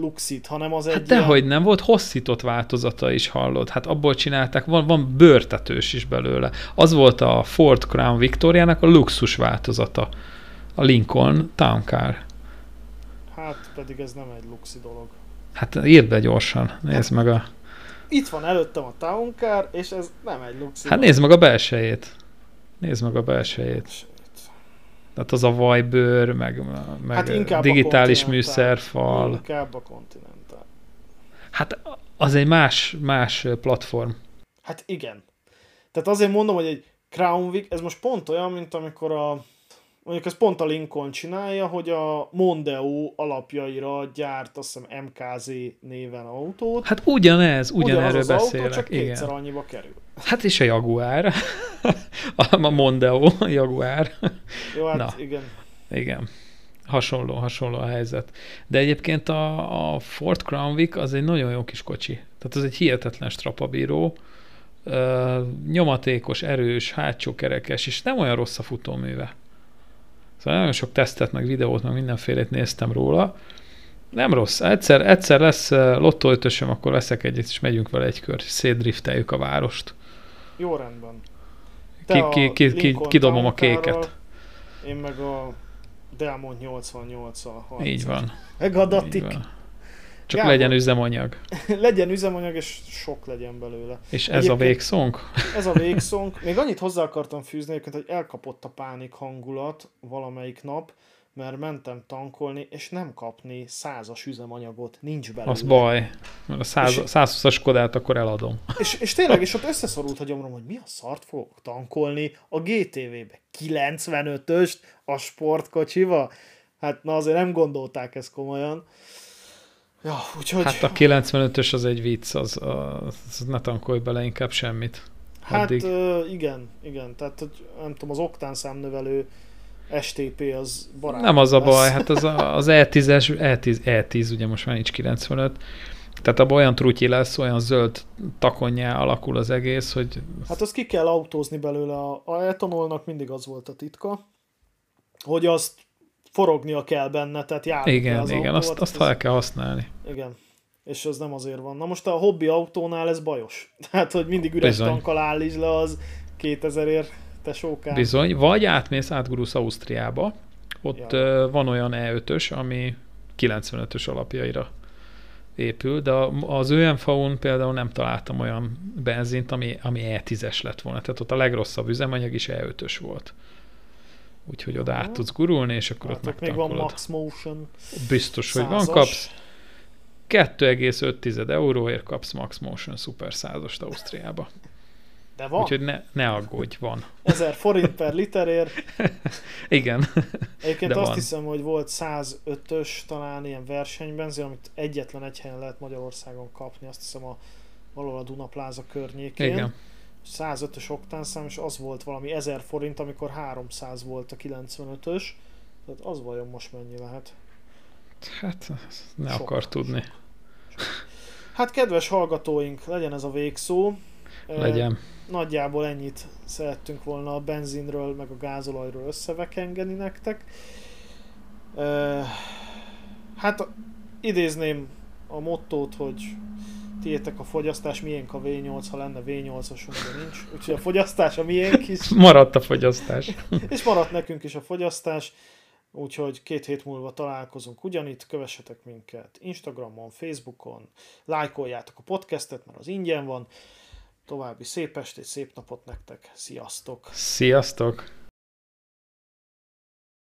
luxit, hanem az egy Hát dehogy nem, volt hosszított változata is hallod. Hát abból csinálták, van, van bőrtetős is belőle. Az volt a Ford Crown Victoriának a luxus változata. A Lincoln Town Car. Hát pedig ez nem egy luxi dolog. Hát írd be gyorsan, nézd meg a... Itt van előttem a Town Car, és ez nem egy luxi Hát dolog. nézd meg a belsejét. Nézd meg a belsejét. Tehát az a vajbőr, meg, meg Hát inkább a digitális Continental. műszerfal. Inkább a Continental. Hát az egy más, más platform. Hát igen. Tehát azért mondom, hogy egy Crown Vic, ez most pont olyan, mint amikor a mondjuk ez pont a Lincoln csinálja, hogy a Mondeo alapjaira gyárt azt hiszem MKZ néven autót. Hát ugyanez, Ugyanaz ugyanerről az autó, beszélek. csak igen. kétszer annyiba kerül. Hát és a Jaguar. a Mondeo, a Jaguar. Jó, hát Na. igen. Igen. Hasonló, hasonló a helyzet. De egyébként a, a Ford Crown Vic az egy nagyon jó kis kocsi. Tehát az egy hihetetlen strapabíró, ö, nyomatékos, erős, hátsó kerekes, és nem olyan rossz a futóműve. Szóval nagyon sok tesztet, meg videót, meg mindenfélét néztem róla. Nem rossz. Egyszer, egyszer lesz ö, lottóötösöm, akkor veszek egyet, és megyünk vele egy kört, és szétdrifteljük a várost. Jó rendben. Ki- ki- ki- ki- kidobom a kéket. Én meg a Delmont 88-al Így van. Megadatik. Így van. Csak Gábor. legyen üzemanyag. legyen üzemanyag, és sok legyen belőle. És ez a Egyébként- végszónk? Ez a végszónk. Még annyit hozzá akartam fűzni, egyébként, hogy elkapott a pánik hangulat valamelyik nap, mert mentem tankolni, és nem kapni százas üzemanyagot, nincs belőle. Az baj. Mert a száz- És- 120-as Kodát akkor eladom. És, és tényleg, és ott összeszorult a gyomrom, hogy mi a szart fogok tankolni a GTV-be. 95-öst a sportkocsiba? Hát na azért nem gondolták ezt komolyan. Ja, úgyhogy... Hát a 95-ös az egy vicc, az, az ne tankolj bele inkább semmit. Hát addig. ö, igen, igen, tehát hogy nem tudom, az oktán számnövelő STP az barát. Nem az a baj, hát az, a, az E10-es, E10, E10 ugye most már nincs 95, tehát abban olyan trutyi lesz, olyan zöld takonyá alakul az egész, hogy Hát azt ki kell autózni belőle. A, a etanolnak mindig az volt a titka, hogy azt forognia kell benne, tehát járni kell igen, az igen, autóval, azt, azt fel kell használni. ez, Igen. És az nem azért van. Na most a hobbi autónál ez bajos. Tehát, hogy mindig üres Bizony. tankkal állíts le az 2000 ér tesókán. Bizony, vagy átmész, átgurulsz Ausztriába, ott Ja. van olyan E5-ös, ami 95-ös alapjaira épül, de az ÖMV-n például nem találtam olyan benzint, ami, ami E10-es lett volna. Tehát ott a legrosszabb üzemanyag is E5-ös volt. Úgyhogy oda át tudsz gurulni, és akkor Hát ott ott még van megtankolod. Max Motion. Biztos, hogy van, kapsz 2,5 euróért kapsz Max Motion Super 100-ost Ausztriába. De van. Úgyhogy ne, ne aggódj, van. 1000 forint per literért. Igen. Egyébként De azt van. hiszem, hogy volt 105-ös talán ilyen versenybenzin, amit egyetlen egy helyen lehet Magyarországon kapni, azt hiszem a valahol a Dunapláza környékén. Igen. 105-ös oktánszám, és az volt valami 1000 forint, amikor 300 volt a 95-ös. Tehát az vajon most mennyi lehet? Hát, ne Sok. akar tudni. Hát kedves hallgatóink, legyen ez a végszó. Legyen. Nagyjából ennyit szerettünk volna a benzinről, meg a gázolajról összevekengeni nektek. Hát idézném a mottót, hogy tiétek a fogyasztás, miénk a V8, ha lenne V8-osunk, de nincs. Úgyhogy a fogyasztás a miénk is. Maradt a fogyasztás. és maradt nekünk is a fogyasztás. Úgyhogy két hét múlva találkozunk ugyanitt, kövessetek minket Instagramon, Facebookon, lájkoljátok a podcastet, mert az ingyen van. További szép estét, szép napot nektek, sziasztok! Sziasztok!